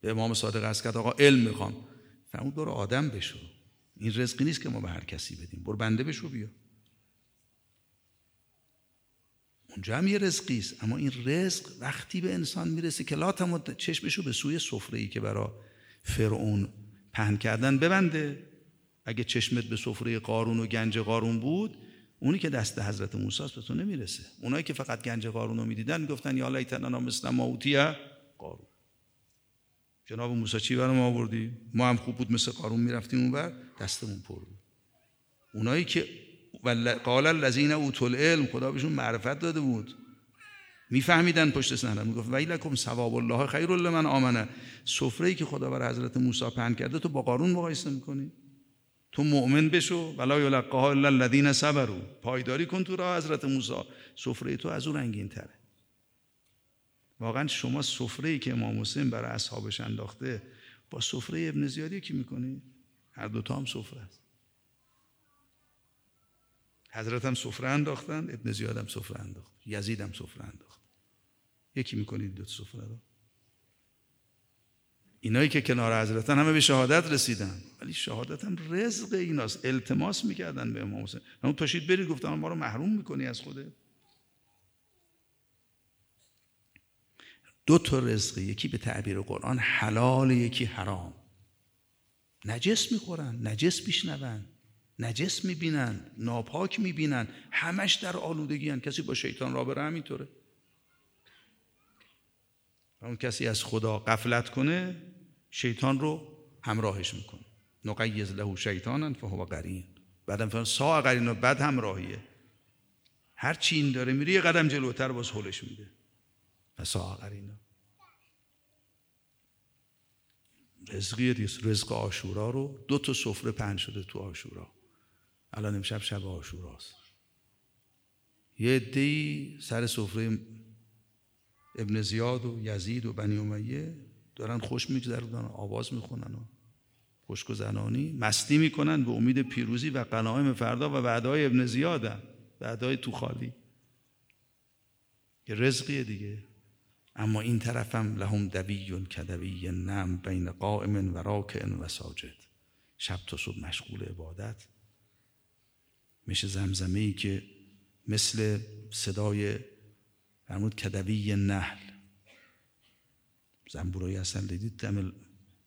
به امام صادق از کرد آقا علم می‌خوام. فرمود برو آدم بشو. این رزقی نیست که ما به هر کسی بدیم. برو بنده بشو بیا. اونجا هم یه رزقی است. اما این رزق وقتی به انسان می‌رسه که لاتم چشمشو به سوی سفره ای که برا فرعون پهن کردن ببنده. اگه چشمت به سفره قارون و گنج قارون بود اونی که دست حضرت موسی به تو نمی‌رسه. اونایی که فقط گنج قارون رو می‌دیدن می‌گفتن یا لیتنا مثل ما قارون. جناب موسی چی برام آوردی؟ ما هم خوب بود مثل قارون می‌رفتیم اونور دستمون پر بود. اونایی که قال الذین اوتوا العلم خدا بهشون معرفت داده بود. میفهمیدن پشت سنم می‌گفت ویلکم ثواب الله خیر لمن آمنه. سفره ای که خدا بر حضرت موسی پهن کرده تو با قارون مقایسه می‌کنی. تو مؤمن بشو ولا یلقاها الا الذین صبروا. پایداری کن تو راه حضرت موسی. سفره تو از او رنگین تره. واقعا شما سفره ای که امام حسین برای اصحابش انداخته با سفره ابن زیادی کی می‌کنی؟ هر دوتا هم سفره است. حضرت هم سفره انداختن ابن زیاد هم سفره انداخت. یزید هم سفره انداخت. یکی می‌کنید دو سفره رو. اینایی که کنار حضرتن همه به شهادت رسیدن. ولی شهادت هم رزق ایناست. التماس می‌کردن به امام حسین. اون پاشید برید گفتن ما رو محروم می‌کنی از خوده دو تا رزق یکی به تعبیر قرآن حلال یکی حرام. نجس می‌خورن نجس میشنون نجس می‌بینن ناپاک می‌بینن. همش در آلودگی هن. کسی با شیطان را بره همینطوره. اون کسی از خدا قفلت کنه شیطان رو همراهش می‌کنه. نقیز له شیطانا فهو قرین. بعدم فهم سا قرین و بد همراهیه. هر چی این داره میره یه قدم جلوتر باز حلش میده. و سا قرین. رزقی رزق آشورا رو دو تا سفره پهن شده تو آشورا. الان امشب شب آشوراست. یه عده‌ای سر سفره ابن زیاد و یزید و بنی امیه دارن خوش میگذرونن آواز می‌خونن و خشک و زنانی. مستی می‌کنن به امید پیروزی و قنایم فردا و وعدای ابن زیادن وعدای تو خالی. یه رزقیه دیگه. اما این طرفم لهم دوی کدوی نم بین قائم و راکع و ساجد. شب تا صبح مشغول عبادت. میشه زمزمه ای که مثل صدای فرمود کدوی نحل. زنبورایی هستن دیدید دم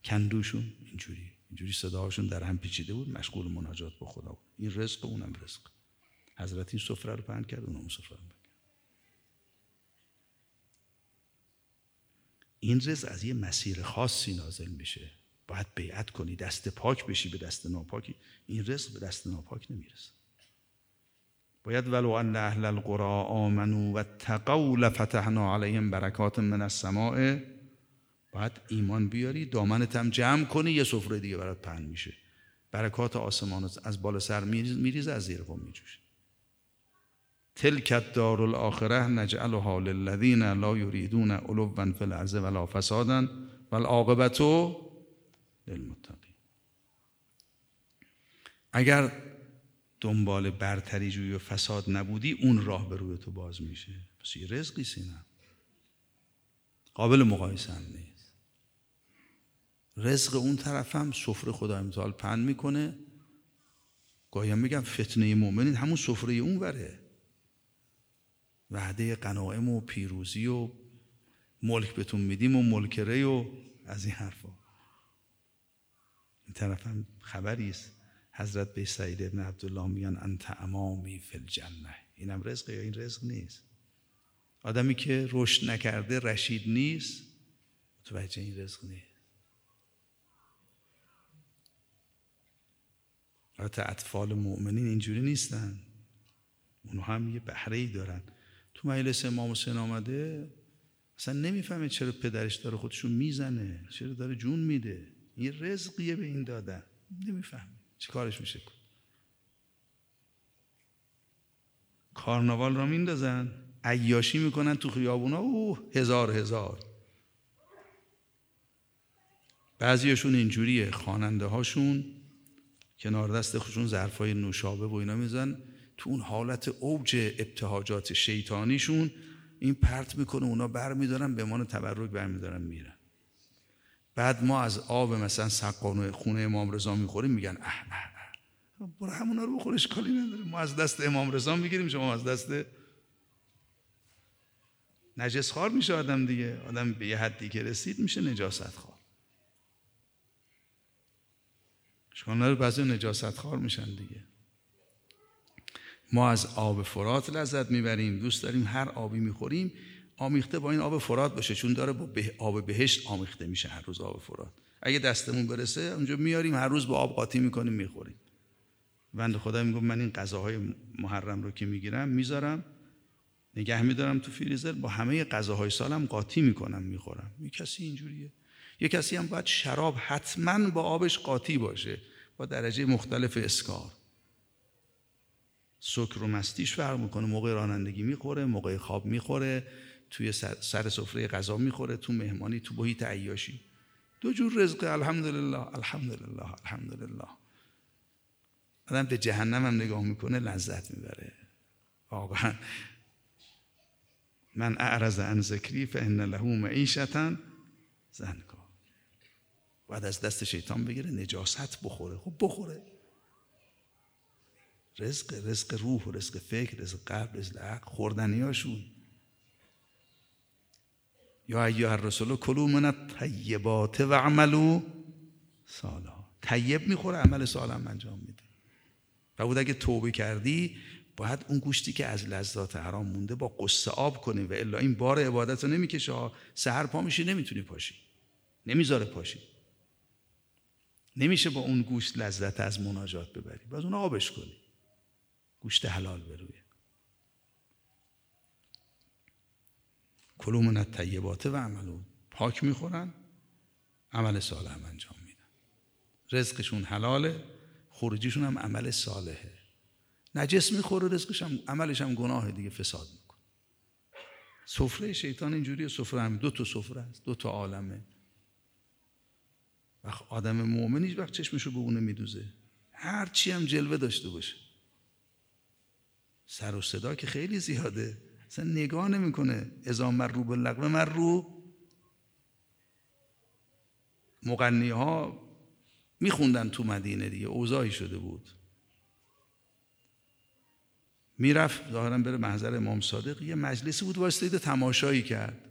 کندوشون؟ اینجوری. اینجوری صداهاشون در هم پیچیده بود. مشغول مناجات با خدا بود. این رزق اونم رزق. حضرت این سفره رو پهن کرد اونم سفره رو این رزق از یه مسیر خاصی نازل میشه. باید بیعت کنی. دست پاک بشی به دست ناپاکی. این رزق به دست ناپاک نمی‌رسه. باید ولو ان اهل القرى آمنوا و تقوا لفتحنا علیهم برکات من السماء. باید ایمان بیاری دامنت هم جمع کنی یه سفره دیگه برات پهن میشه. برکات آسمان از بالا سر میریزه از زیر قم میجوشه. تلک دار الاخره نجعلها للذین لا یریدون علوا فی الارض ولا فسادا والعاقبت للمتقین. اگر دنبال برتری جوی و فساد نبودی اون راه به روی تو باز میشه. پس یه رزقی سینم قابل مقایسه هم نیست. رزق اون طرف هم سفره خدا امتحال پن می‌کنه. گاهی هم میگم فتنه مؤمنین همون سفره اون وره وعده قناعم و پیروزی و ملک بهتون میدیم و ملک ری و از این حرفا. این طرف هم خبری است. حضرت به سعید ابن عبدالله میگن انت امامی فی الجنه. اینم رزق یا این رزق نیست؟ آدمی که رشد نکرده رشید نیست؟ متوجه این رزق نیست. البته اطفال مؤمنین اینجوری نیستن. اونها هم یه بهره ای دارن. تو مجلس امام حسین آمده اصلا نمی‌فهمه چرا پدرش داره خودشون می‌زنه چرا داره جون میده. یه رزقیه به این دادن. نمی‌فهمه. چی کارش میشه؟ کارناوال را میندازن عیاشی می‌کنن تو خیابونا. او هزار هزار. بعضیشون اینجوریه خواننده هاشون کنار دست خودشون ظرفای نوشابه و اینا میزن تو اون حالت اوج ابتهاجات شیطانیشون این پرت می‌کنه اونا بر میدارن به مان تبرک بر میدارن میرن. بعد ما از آب مثلا سقانو خونه امام رضا می‌خوریم میگن اه اه برو همونا رو بخورش کالی نداره. ما از دست امام رضا می‌گیریم شما از دست نجس خار میشه آدم دیگه. آدم به یه حدی که رسید میشه نجاست خار شما رو بعضی نجاست خار میشن دیگه. ما از آب فرات لذت می‌بریم دوست داریم هر آبی می‌خوریم آمیخته با این آب فرات باشه چون داره با آب بهشت آمیخته میشه هر روز آب فرات. اگه دستمون برسه اونجا میاریم هر روز با آب قاطی می‌کنیم می‌خوریم. بند خدا میگم من این غذاهای محرم رو که می‌گیرم می‌ذارم نگه میدارم تو فریزر با همه غذاهای سالم قاطی می‌کنم می‌خورم. یه کسی اینجوریه. یه کسی هم باید شراب حتما با آبش قاطی باشه با درجه مختلف اسکار. سکر و مستیش فرق می‌کنه موقع رانندگی می‌خوره موقع خواب می‌خوره. توی سر سفره غذا می‌خوره تو مهمانی تو محیط عیاشی. دو جور رزق الحمدلله الحمدلله الحمدلله. آدم به جهنم هم نگاه می‌کنه لذت می‌بره. واقعا. من اعرض عن ذکری فان له معیشتا زنکا. بعد از دست شیطان بگیره نجاست بخوره. خب بخوره. رزق رزق روح رزق فکر رزق قلب رزق عقل. خوردنیاشون. یا ایها الرسول کلو من الطیبات و عملو سالا طیب می‌خوره عمل سالم انجام میده. و بود اگه توبه کردی باید اون گوشتی که از لذات حرام مونده با قصه آب کنی و الا این بار عبادت رو نمی‌کشه سهر پا میشی نمی‌تونی پاشی. نمی‌ذاره پاشی. نمیشه با اون گوشت لذت از مناجات ببری. باز اون آبش کنی. گوشت حلال برویه کلو من طیبات و عملو. پاک می‌خورن عمل صالح هم انجام میدن. رزقشون حلاله خروجیشون هم عمل صالحه. نجس می‌خوره رزقش هم عملش هم گناه دیگه فساد می‌کنه. سفره شیطان اینجوریه سفره هم دو تا سفره است دو تا عالمه. وقت آدم مؤمن هیچ وقت چشمشو به اونه میدوزه هر چی هم جلوه داشته باشه. سر و صدا که خیلی زیاده. اصلا نگاه نمی‌کنه. ازا مرو به لغو مرو مغنی ها میخوندن تو مدینه دیگه. اوضاعی شده بود. می‌رفت ظاهرا بره محضر امام صادق. یه مجلسی بود واسطه تماشایی کرد.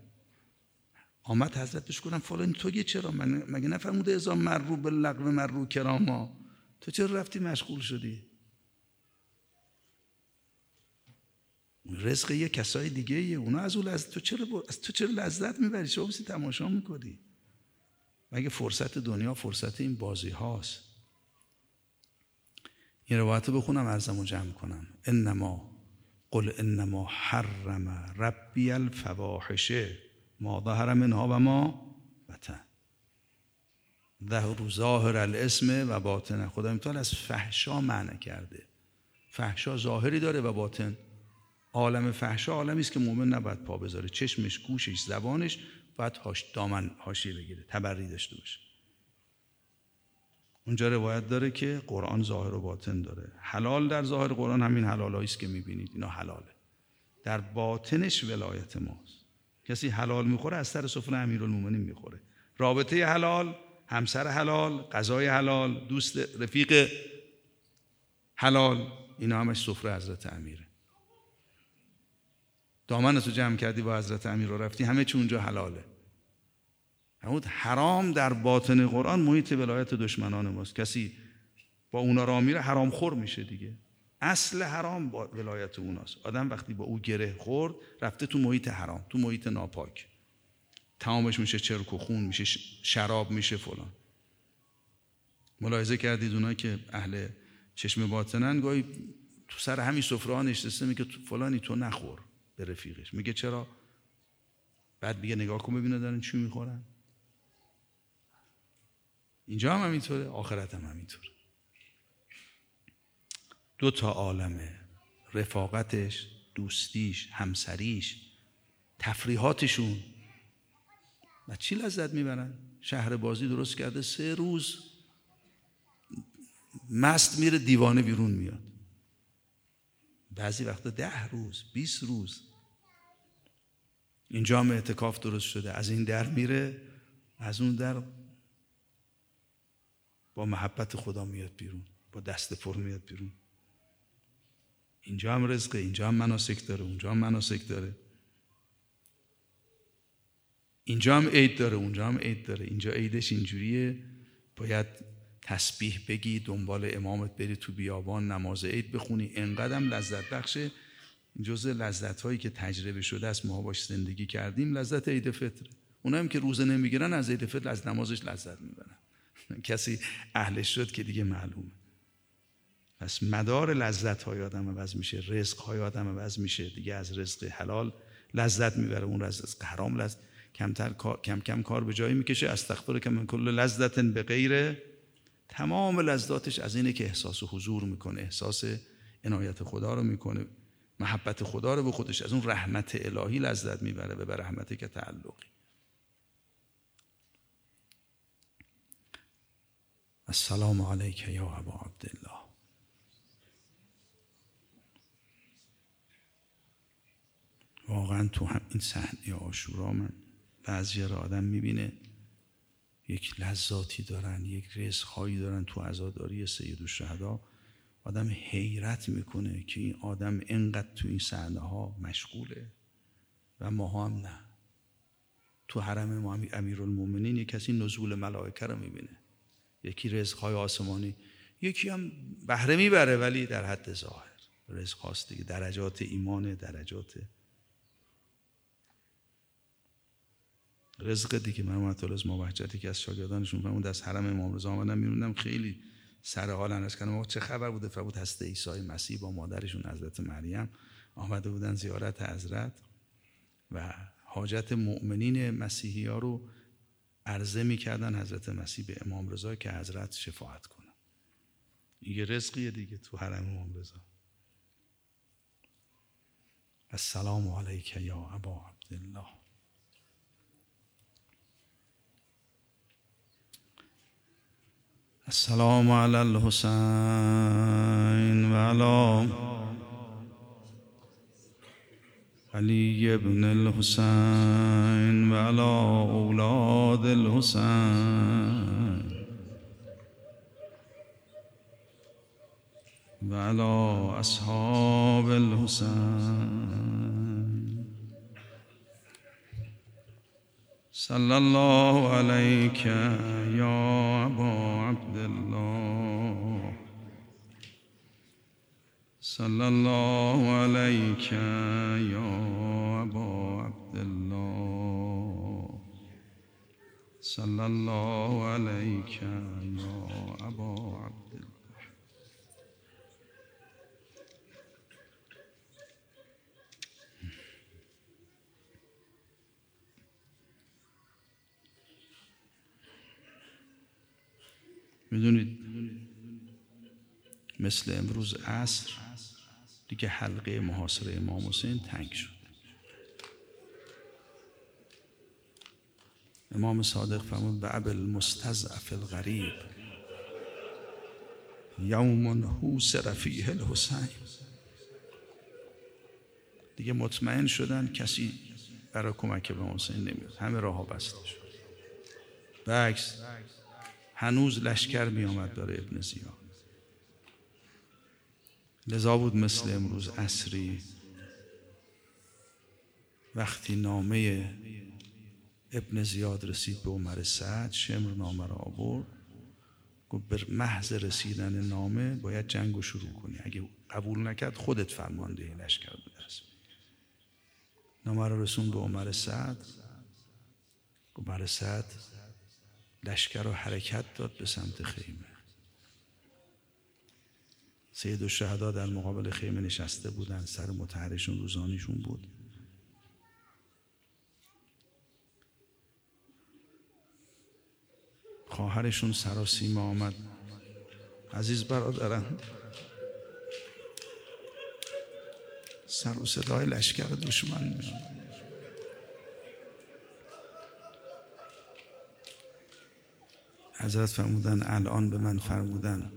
آمد حضرت بهش گفتم فلان تو چرا؟ من مگه نفرموده ازا مرو به لغو مرو کراما؟ تو چرا رفتی مشغول شدی؟ رزق یه کسای دیگه یه. اونا از اون لذت تو چرا از تو چرا لذت می‌بری؟ چرا تماشا می‌کنی. مگه فرصت دنیا فرصت این بازی هاست؟ این روایت بخونم ارزم جمع کنم. انما قل انما حرم ربی الفواحش ما ظهر منها و ما بطن ظهر ظاهر الاسم و باطن. خدا امتحال از فحشا معنی کرده. فحشا ظاهری داره و باطن. عالم فحشا عالمی است که مؤمن نباید پا بذاره. چشمش گوشش زبانش باید هاش دامن هاشی بگیره تبری داشته باشه. اونجا روایت داره که قرآن ظاهر و باطن داره. حلال در ظاهر قرآن همین حلال است که می‌بینید. اینا حلاله. در باطنش ولایت ماست. کسی حلال می‌خوره از سر سفره امیرالمومنین می‌خوره. رابطه حلال همسر حلال غذای حلال دوست رفیق حلال اینا همش سفره حضرت امیره. دامن تو جمع کردی با حضرت امیر رو رفتی همه چی اونجا حلاله. همون حرام در باطن قرآن محیط ولایت دشمنان ماست. کسی با اونا را میره حرام خور میشه دیگه. اصل حرام با ولایت اوناست. آدم وقتی با او گره خورد رفته تو محیط حرام تو محیط ناپاک. تمامش میشه چرک و خون میشه شراب میشه فلان. ملاحظه کردید اونا که اهل چشم باطنن گاهی تو سر همین سفره ها نشسته میگه فلانی تو نخور. به رفیقش. میگه چرا؟ بعد میگه نگاه کن ببینه دارن چی می‌خورن. اینجا هم همینطوره آخرت هم همینطوره. دو تا عالمه رفاقتش دوستیش همسریش تفریحاتشون. و چی لذت می‌برن؟ شهر بازی درست کرده سه روز مست میره دیوانه بیرون میاد. بعضی وقتا ده روز بیست روز. اینجا هم اعتکاف درست شده. از این در میره از اون در با محبت خدا میاد بیرون با دست پر میاد بیرون. اینجا هم رزقه اینجا هم مناسک داره اونجا هم مناسک داره. اینجا هم عید داره اونجا هم عید داره. اینجا عیدش اینجوریه. باید تسبیح بگی دنبال امامت بری تو بیابان نماز عید بخونی. انقدرم لذت بخشه. جزء لذت هایی که تجربه شده است ما باش زندگی کردیم لذت عید فطره. اونایی هم که روزه نمی‌گیرن از عید فطر از نمازش لذت می‌برن. کسی اهلش شد که دیگه معلومه. پس مدار لذت های آدم عوض میشه رزق های آدم عوض میشه. دیگه از رزق حلال لذت می‌بره اون رزق حرام لذت. کمتر کم کم کار به جایی می‌کشه. استغفر که من کل لذت به غیر تمام لذاتش از اینه که احساس حضور می‌کنه احساس عنایت خدا رو می‌کنه محبت خدا رو به خودش از اون رحمت الهی لذت می‌بره به رحمت که تعلقی. السلام علیک یا ابا عبدالله. واقعا تو هم این صحنه آشورا من بعضی را آدم می‌بینه یک لذاتی دارن یک رزقهایی دارن تو عزاداری سید الشهدا. آدم حیرت می‌کنه که این آدم انقدر تو این صحنه ها مشغوله و ما هم نه. تو حرم ما امیرالمومنین یک کسی نزول ملائکه رو می‌بینه. یکی رزقهای آسمانی یکی هم بهره می‌بره ولی در حد ظاهر. رزق هاست دیگه. درجات ایمان درجات رزق دیگه. من مرحمت از موحجتی که از شاگردانشون فرمود از حرم امام رضا آمدن میروندم خیلی سر حال انرس کردم. چه خبر بوده؟ فرمود هست عیسی مسیح با مادرشون حضرت مریم. آمده بودن زیارت حضرت و حاجت مؤمنین مسیحی ها رو عرضه می‌کردن حضرت مسیح به امام رضا که حضرت شفاعت کنه. یه رزقیه دیگه تو حرم امام رضا السلام علیک یا ابا عبدالله. السلام علی الحسین و علی علی ابن الحسین و علی اولاد الحسین و صلى الله عليك يا أبا عبد الله. صلى الله عليك يا أبا عبد الله. صلى الله عليك يا أبا می‌دونید؟ مثل امروز عصر دیگه حلقه محاصره امام حسین تنگ شد. امام صادق فرمود به ابل مستضعف الغریب یوم حوسر فیه الحسین. دیگه مطمئن شدن کسی برای کمک به حسین نمیاد. همه راه ها بسته شد. بکس هنوز لشکر می آمد برای ابن زیاد. لذا بود مثل امروز اصری وقتی نامه ابن زیاد رسید به عمر سعد شمر نامه را آورد گفت به محض رسیدن نامه باید جنگ رو شروع کنی. اگه قبول نکرد خودت فرمانده لشکر بدرس. نامه را رسون به عمر سعد. عمر سعد لشکر رو حرکت داد به سمت خیمه. سید و شهدا در مقابل خیمه نشسته بودن سر متحرشون روزانیشون بود. خواهرشون سراسیمه آمد. عزیز برادرم سر و صدای لشکر دشمن میاد حضرت فرمودن الان به من فرمودن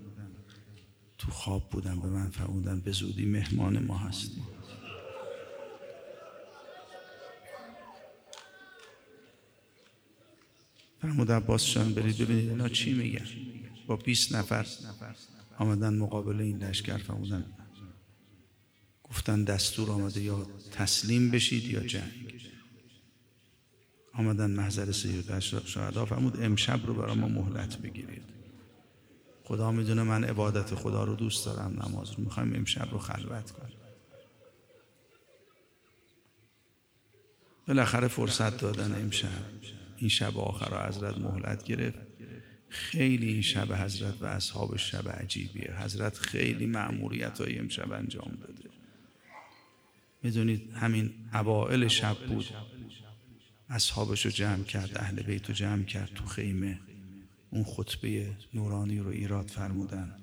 تو خواب بودن به من فرمودن به زودی مهمان ما هستی. فرمود عباس جان برید ببینید اینا چی میگن؟ با 20 نفر آمدن مقابل این لشکر فرمودن گفتن دستور آمده یا تسلیم بشید یا جنگ. آمدن محضر سید شهدا فرمود امشب رو برای ما مهلت بگیرید. خدا می‌دونه من عبادت خدا رو دوست دارم نماز رو می‌خوایم امشب رو خلوت کنیم. بالاخره فرصت دادن امشب. این شب آخر حضرت مهلت گرفت. خیلی این شب حضرت و اصحاب شب عجیبیه. حضرت خیلی معموریت های امشب انجام داده. می‌دونید همین اوائل شب بود. اصحابش رو جمع کرد اهل بیت رو جمع کرد تو خیمه. اون خطبه نورانی رو ایراد فرمودن.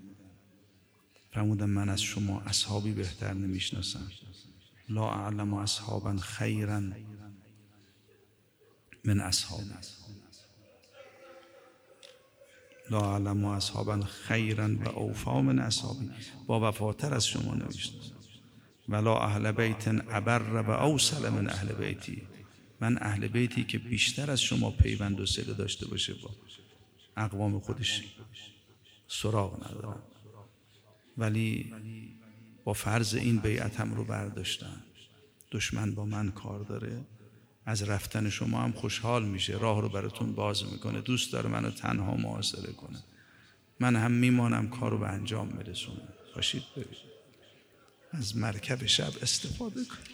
فرمودن من از شما اصحابی بهتر نمی‌شناسم. لا اعلم اصحابا خیرا من اصحاب لا اعلم اصحابا خیرا و اوفا من اصحابی. با وفاتر از شما نمی‌شناسم. ولا اهل بیت ابر و اوصل من اهل بیتی. من اهل بیتی که بیشتر از شما پیوند و سله داشته باشه با اقوام خودش سراغ ندارم. ولی با فرض این بیعتم رو برداشتن دشمن با من کار داره. از رفتن شما هم خوشحال میشه. راه رو براتون باز می‌کنه. دوست داره منو تنها محاصره کنه. من هم میمانم کار رو به انجام برسونم. باشید. ببینید از مرکب شب استفاده کنید.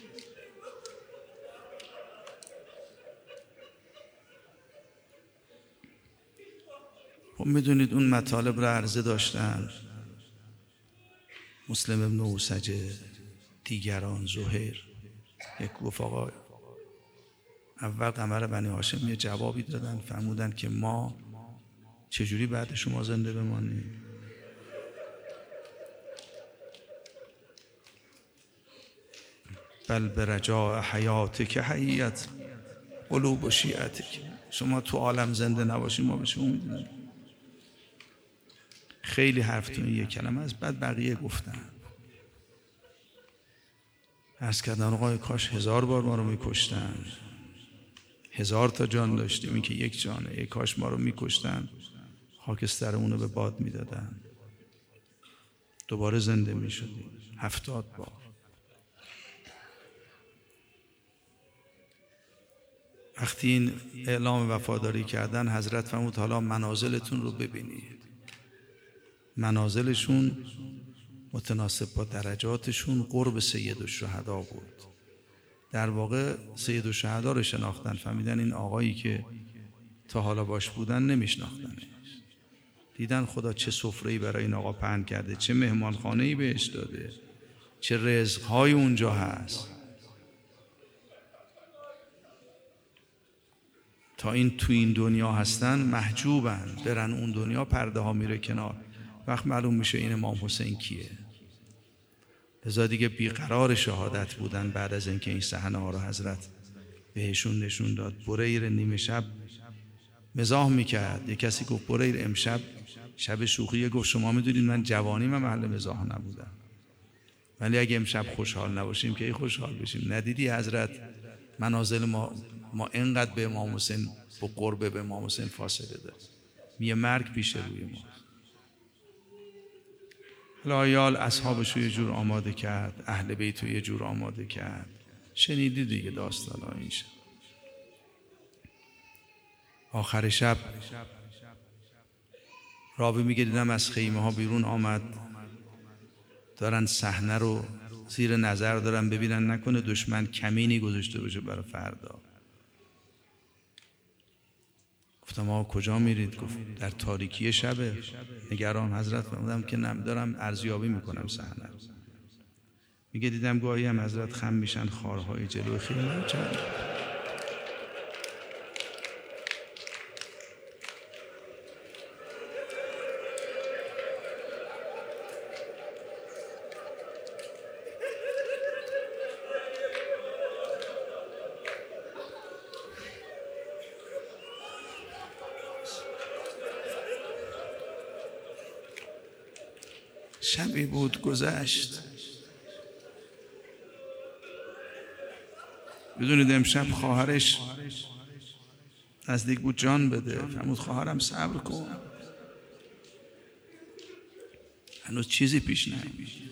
خب می‌دونید اون مطالب رو عرضه داشتن مسلم ابن اوسجه دیگران زهیر یک گفت آقا اول قمر بنی هاشم یه جوابی دادن فرمودن که ما چجوری بعد شما زنده بمانیم؟ بل به رجاء حیات که حییت قلوب و شیعتک. شما تو عالم زنده نباشیم ما به شما می‌دونیم. خیلی حرفتون یه کلمه از بعد بقیه گفتن. از کردن آقای کاش هزار بار ما رو میکشتن. هزار تا جان داشتیم این که یک جانه یک کاش ما رو میکشتن. خاکسترمون رو به باد می‌دادن. دوباره زنده می‌شدیم. هفتاد بار. وقتی این اعلام وفاداری کردن حضرت فرمود حالا منازلتون رو ببینید. منازلشون متناسب با درجاتشون قرب سید الشهدا بود. در واقع سید الشهدا رو شناختن فهمیدن این آقایی که تا حالا باش بودن نمیشناختنش دیدن خدا چه سفره‌ای برای این آقا پهن کرده چه مهمانخانه‌ای بهش داده چه رزقهایی اونجا هست. تا این تو این دنیا هستن محجوبن. برن اون دنیا پرده ها میره کنار. وقت معلوم میشه این امام حسین کیه. لذا دیگه بیقرار شهادت بودن بعد از اینکه این صحنه ها رو حضرت بهشون نشون داد. بریر نیمه شب مزاح می‌کرد. یه کسی گفت بریر امشب شب شوخی. گفت شما می‌دونید من جوانی من محل مزاح نبودم. ولی اگه امشب خوشحال نباشیم که ای خوشحال بشیم. ندیدی حضرت منازل ما ما اینقدر به امام حسین با قربه به امام حسین فاصله داریم یه مرگ پیش روی ما. لایال اصحابش رو یه جور آماده کرد اهل بیت رو یه جور آماده کرد. شنیدی دیگه داستان این شب. آخر شب رابی میگه دیدم از خیمه ها بیرون آمد. دارن صحنه رو زیر نظر دارن ببینن نکنه دشمن کمینی گذاشته باشه برای فردا. گفتم آقا کجا میرید؟ گفت در تاریکی شبه نگران حضرت فرمودم که نم دارم ارزیابی می‌کنم صحنه. میگه دیدم گاهی هم حضرت خم میشن خارهای جلو خیلی. چند شبی بود گذشت. بدونید امشب خواهرش نزدیک بود جان بده. فرمود خواهرم صبر کن. هنوز چیزی پیش نیامد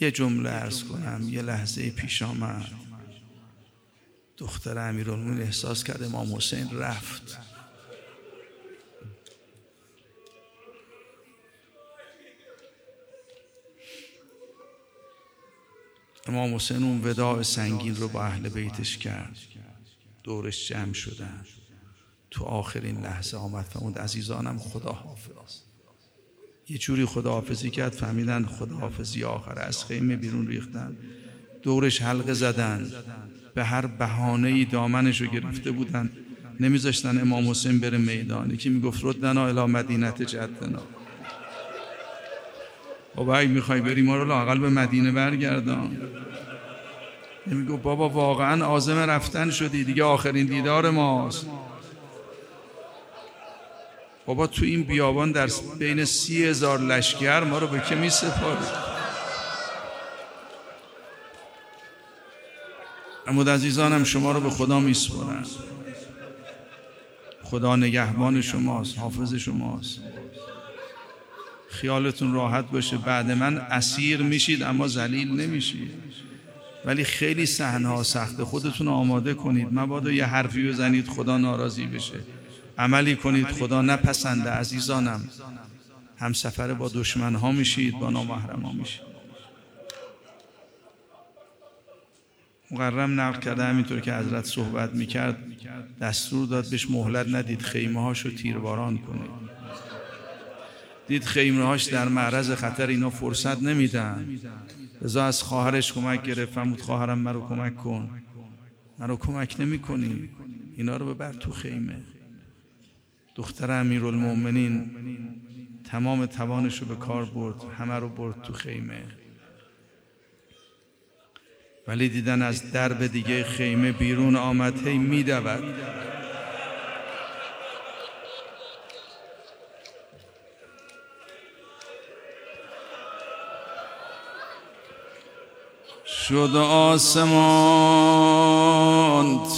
یه جمله ارز کنم یه لحظه پیش آمد. دختر امیرالمومنین احساس کرد امام حسین رفت. امام حسین اون وداع سنگین رو با اهل بیتش کرد. دورش جمع شدن. تو آخرین لحظه آمد فرمود عزیزانم خدا حافظ یه جوری خداحافظی کرد فهمیدن خداحافظی آخر از خیمه بیرون ریختن. دورش حلقه زدن. به هر بهانه ای دامنش رو گرفته بودن. نمیذاشتن امام حسین بره میدانی که می‌گفت ردنا الی مدینت جدنا. بابا اگه می‌خوای بری ما رو لاقل به مدینه برگردان. میگو بابا واقعا آزم رفتن شدی. دیگه آخرین دیدار ماست. بابا تو این بیابان در بین سی هزار لشکر ما رو به که می اما عزیزانم شما رو به خدا میسپرم خدا نگهبان شماست حافظ شماست. خیالتون راحت باشه بعد من اسیر میشید اما ذلیل نمیشید. ولی خیلی صحنه ها سخته. خودتون آماده کنید. مبادا یه حرفی بزنید خدا ناراضی بشه. عملی کنید خدا نپسنده عزیزانم. هم سفر با دشمن ها میشید با نامحرم ها میشید. مقرم نقل کرده همینطور که حضرت صحبت می‌کرد دستور داد بهش مهلت ندید خیمه هاشو تیرباران کنید دید خیمه هاش در معرض خطر اینا فرصت نمیدن. رضا از خواهرش کمک گرفت. فرمود خواهرم مرا کمک کن. مرا کمک نمی کنی اینا رو ببر تو خیمه. دختر امیرالمؤمنین تمام توانش رو به کار برد. همه رو برد تو خیمه. ولی دیدن از درب دیگه خیمه بیرون آمد هی میدود. شد آسمان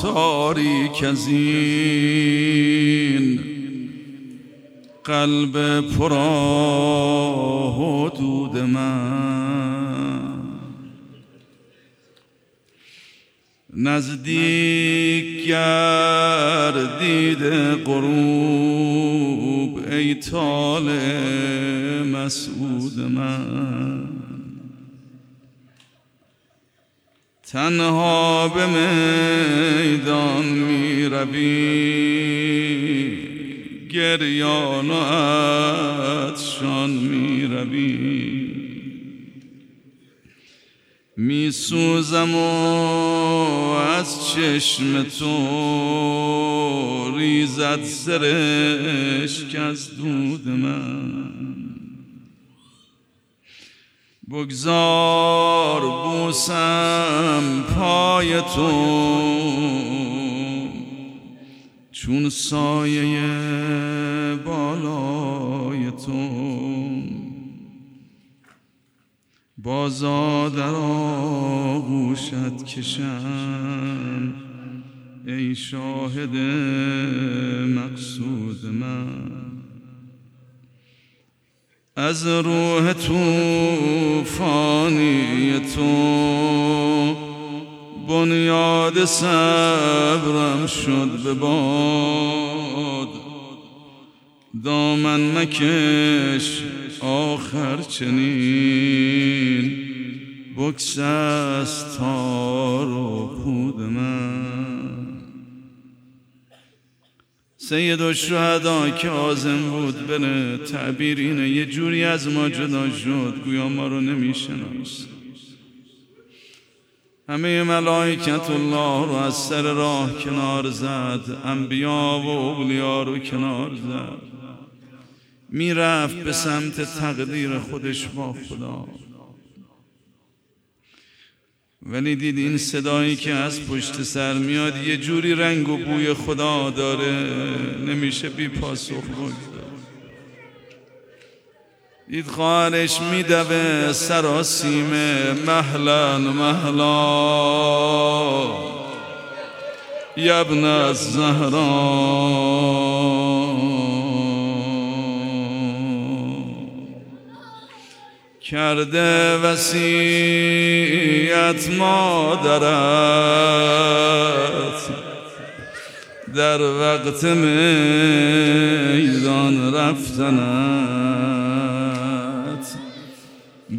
تاریک از این قلب پرا حدود من. نزدیک گردید غروب ای طالع مسعود من. تنها به میدان می روی گریان و عطشان می روی می سوزم و از چشم تو ریزد سرشک از دود من. بگذار بوسم پای تو. چون سایه بالای تو. بازا در آغوشت کشم ای شاهد مقصود من. از روح توفانی تو. بنیاد صبرم شد به باد. دامن مکش آخر چنین. بکس از تار و پود من. سید و شهدا که آزم بود بره تعبیر اینه یه جوری از ما جدا شد گویا ما رو نمیشناس. همه ملائکت الله رو از سر راه کنار زد انبیا و اولیا رو کنار زد. می‌رفت به سمت تقدیر خودش با خدا. ولی دید این صدایی که از پشت سر میاد یه جوری رنگ و بوی خدا داره. نمیشه بی پاسخ بگذار دید خواهرش میدوه سراسیمه محلا محلا. یبن از زهران کرده وسیعت مادرت. در وقت میدان رفتنت.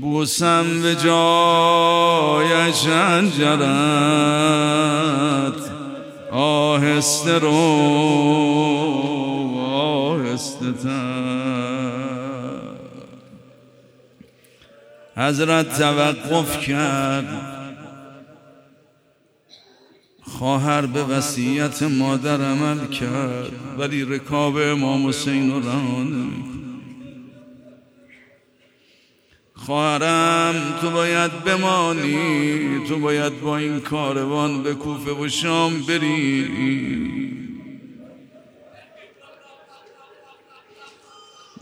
بوسم به جای شنجرت. آهسته رو آهسته تر. حضرت توقف کرد. خواهر به وصیت مادر عمل کرد ولی رکاب امام حسین رها خواهرم تو باید بمانی تو باید با این کاروان به کوفه و شام بری.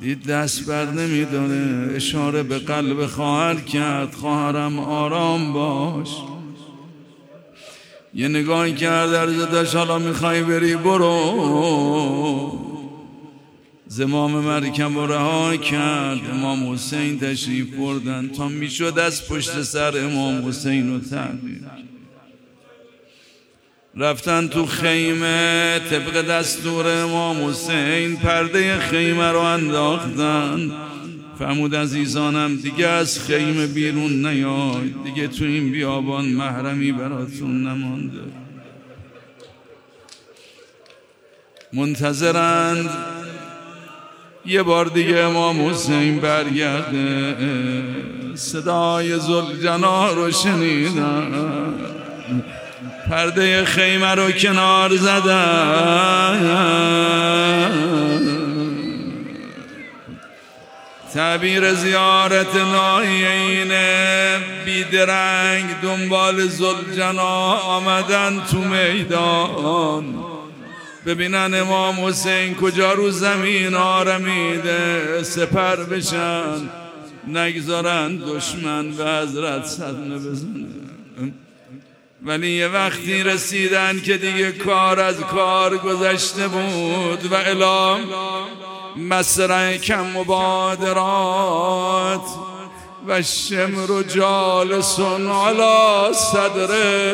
دید دست بر نمیداره اشاره به قلب خواهر کرد خواهرم آرام باش. یه نگاه کرد در حالا می‌خوای بری برو. زمام مرکب و رها کرد امام حسین تشریف بردن. تا می‌شد از پشت سر امام حسین رو تحریر رفتن تو خیمه طبق دستور امام حسین پرده خیمه رو انداختن. فرمود عزیزانم دیگه از خیمه بیرون نیای. دیگه تو این بیابان محرمی براتون نمانده. منتظرند. یه بار دیگه امام حسین برگرده. صدای زلجنا رو شنیدن پرده خیمه رو کنار زدن تعبیر زیارت نایینه بیدرنگ دنبال زلجنا آمدن تو میدان. ببینن امام حسین کجا رو زمین آرمیده سپر بشن نگذارن دشمن به حضرت صدمه بزنه. ولی یه وقتی رسیدن که دیگه کار از کار گذشته بود و اعلام مسرع کم مبادرات و شمر جالسون علا صدره.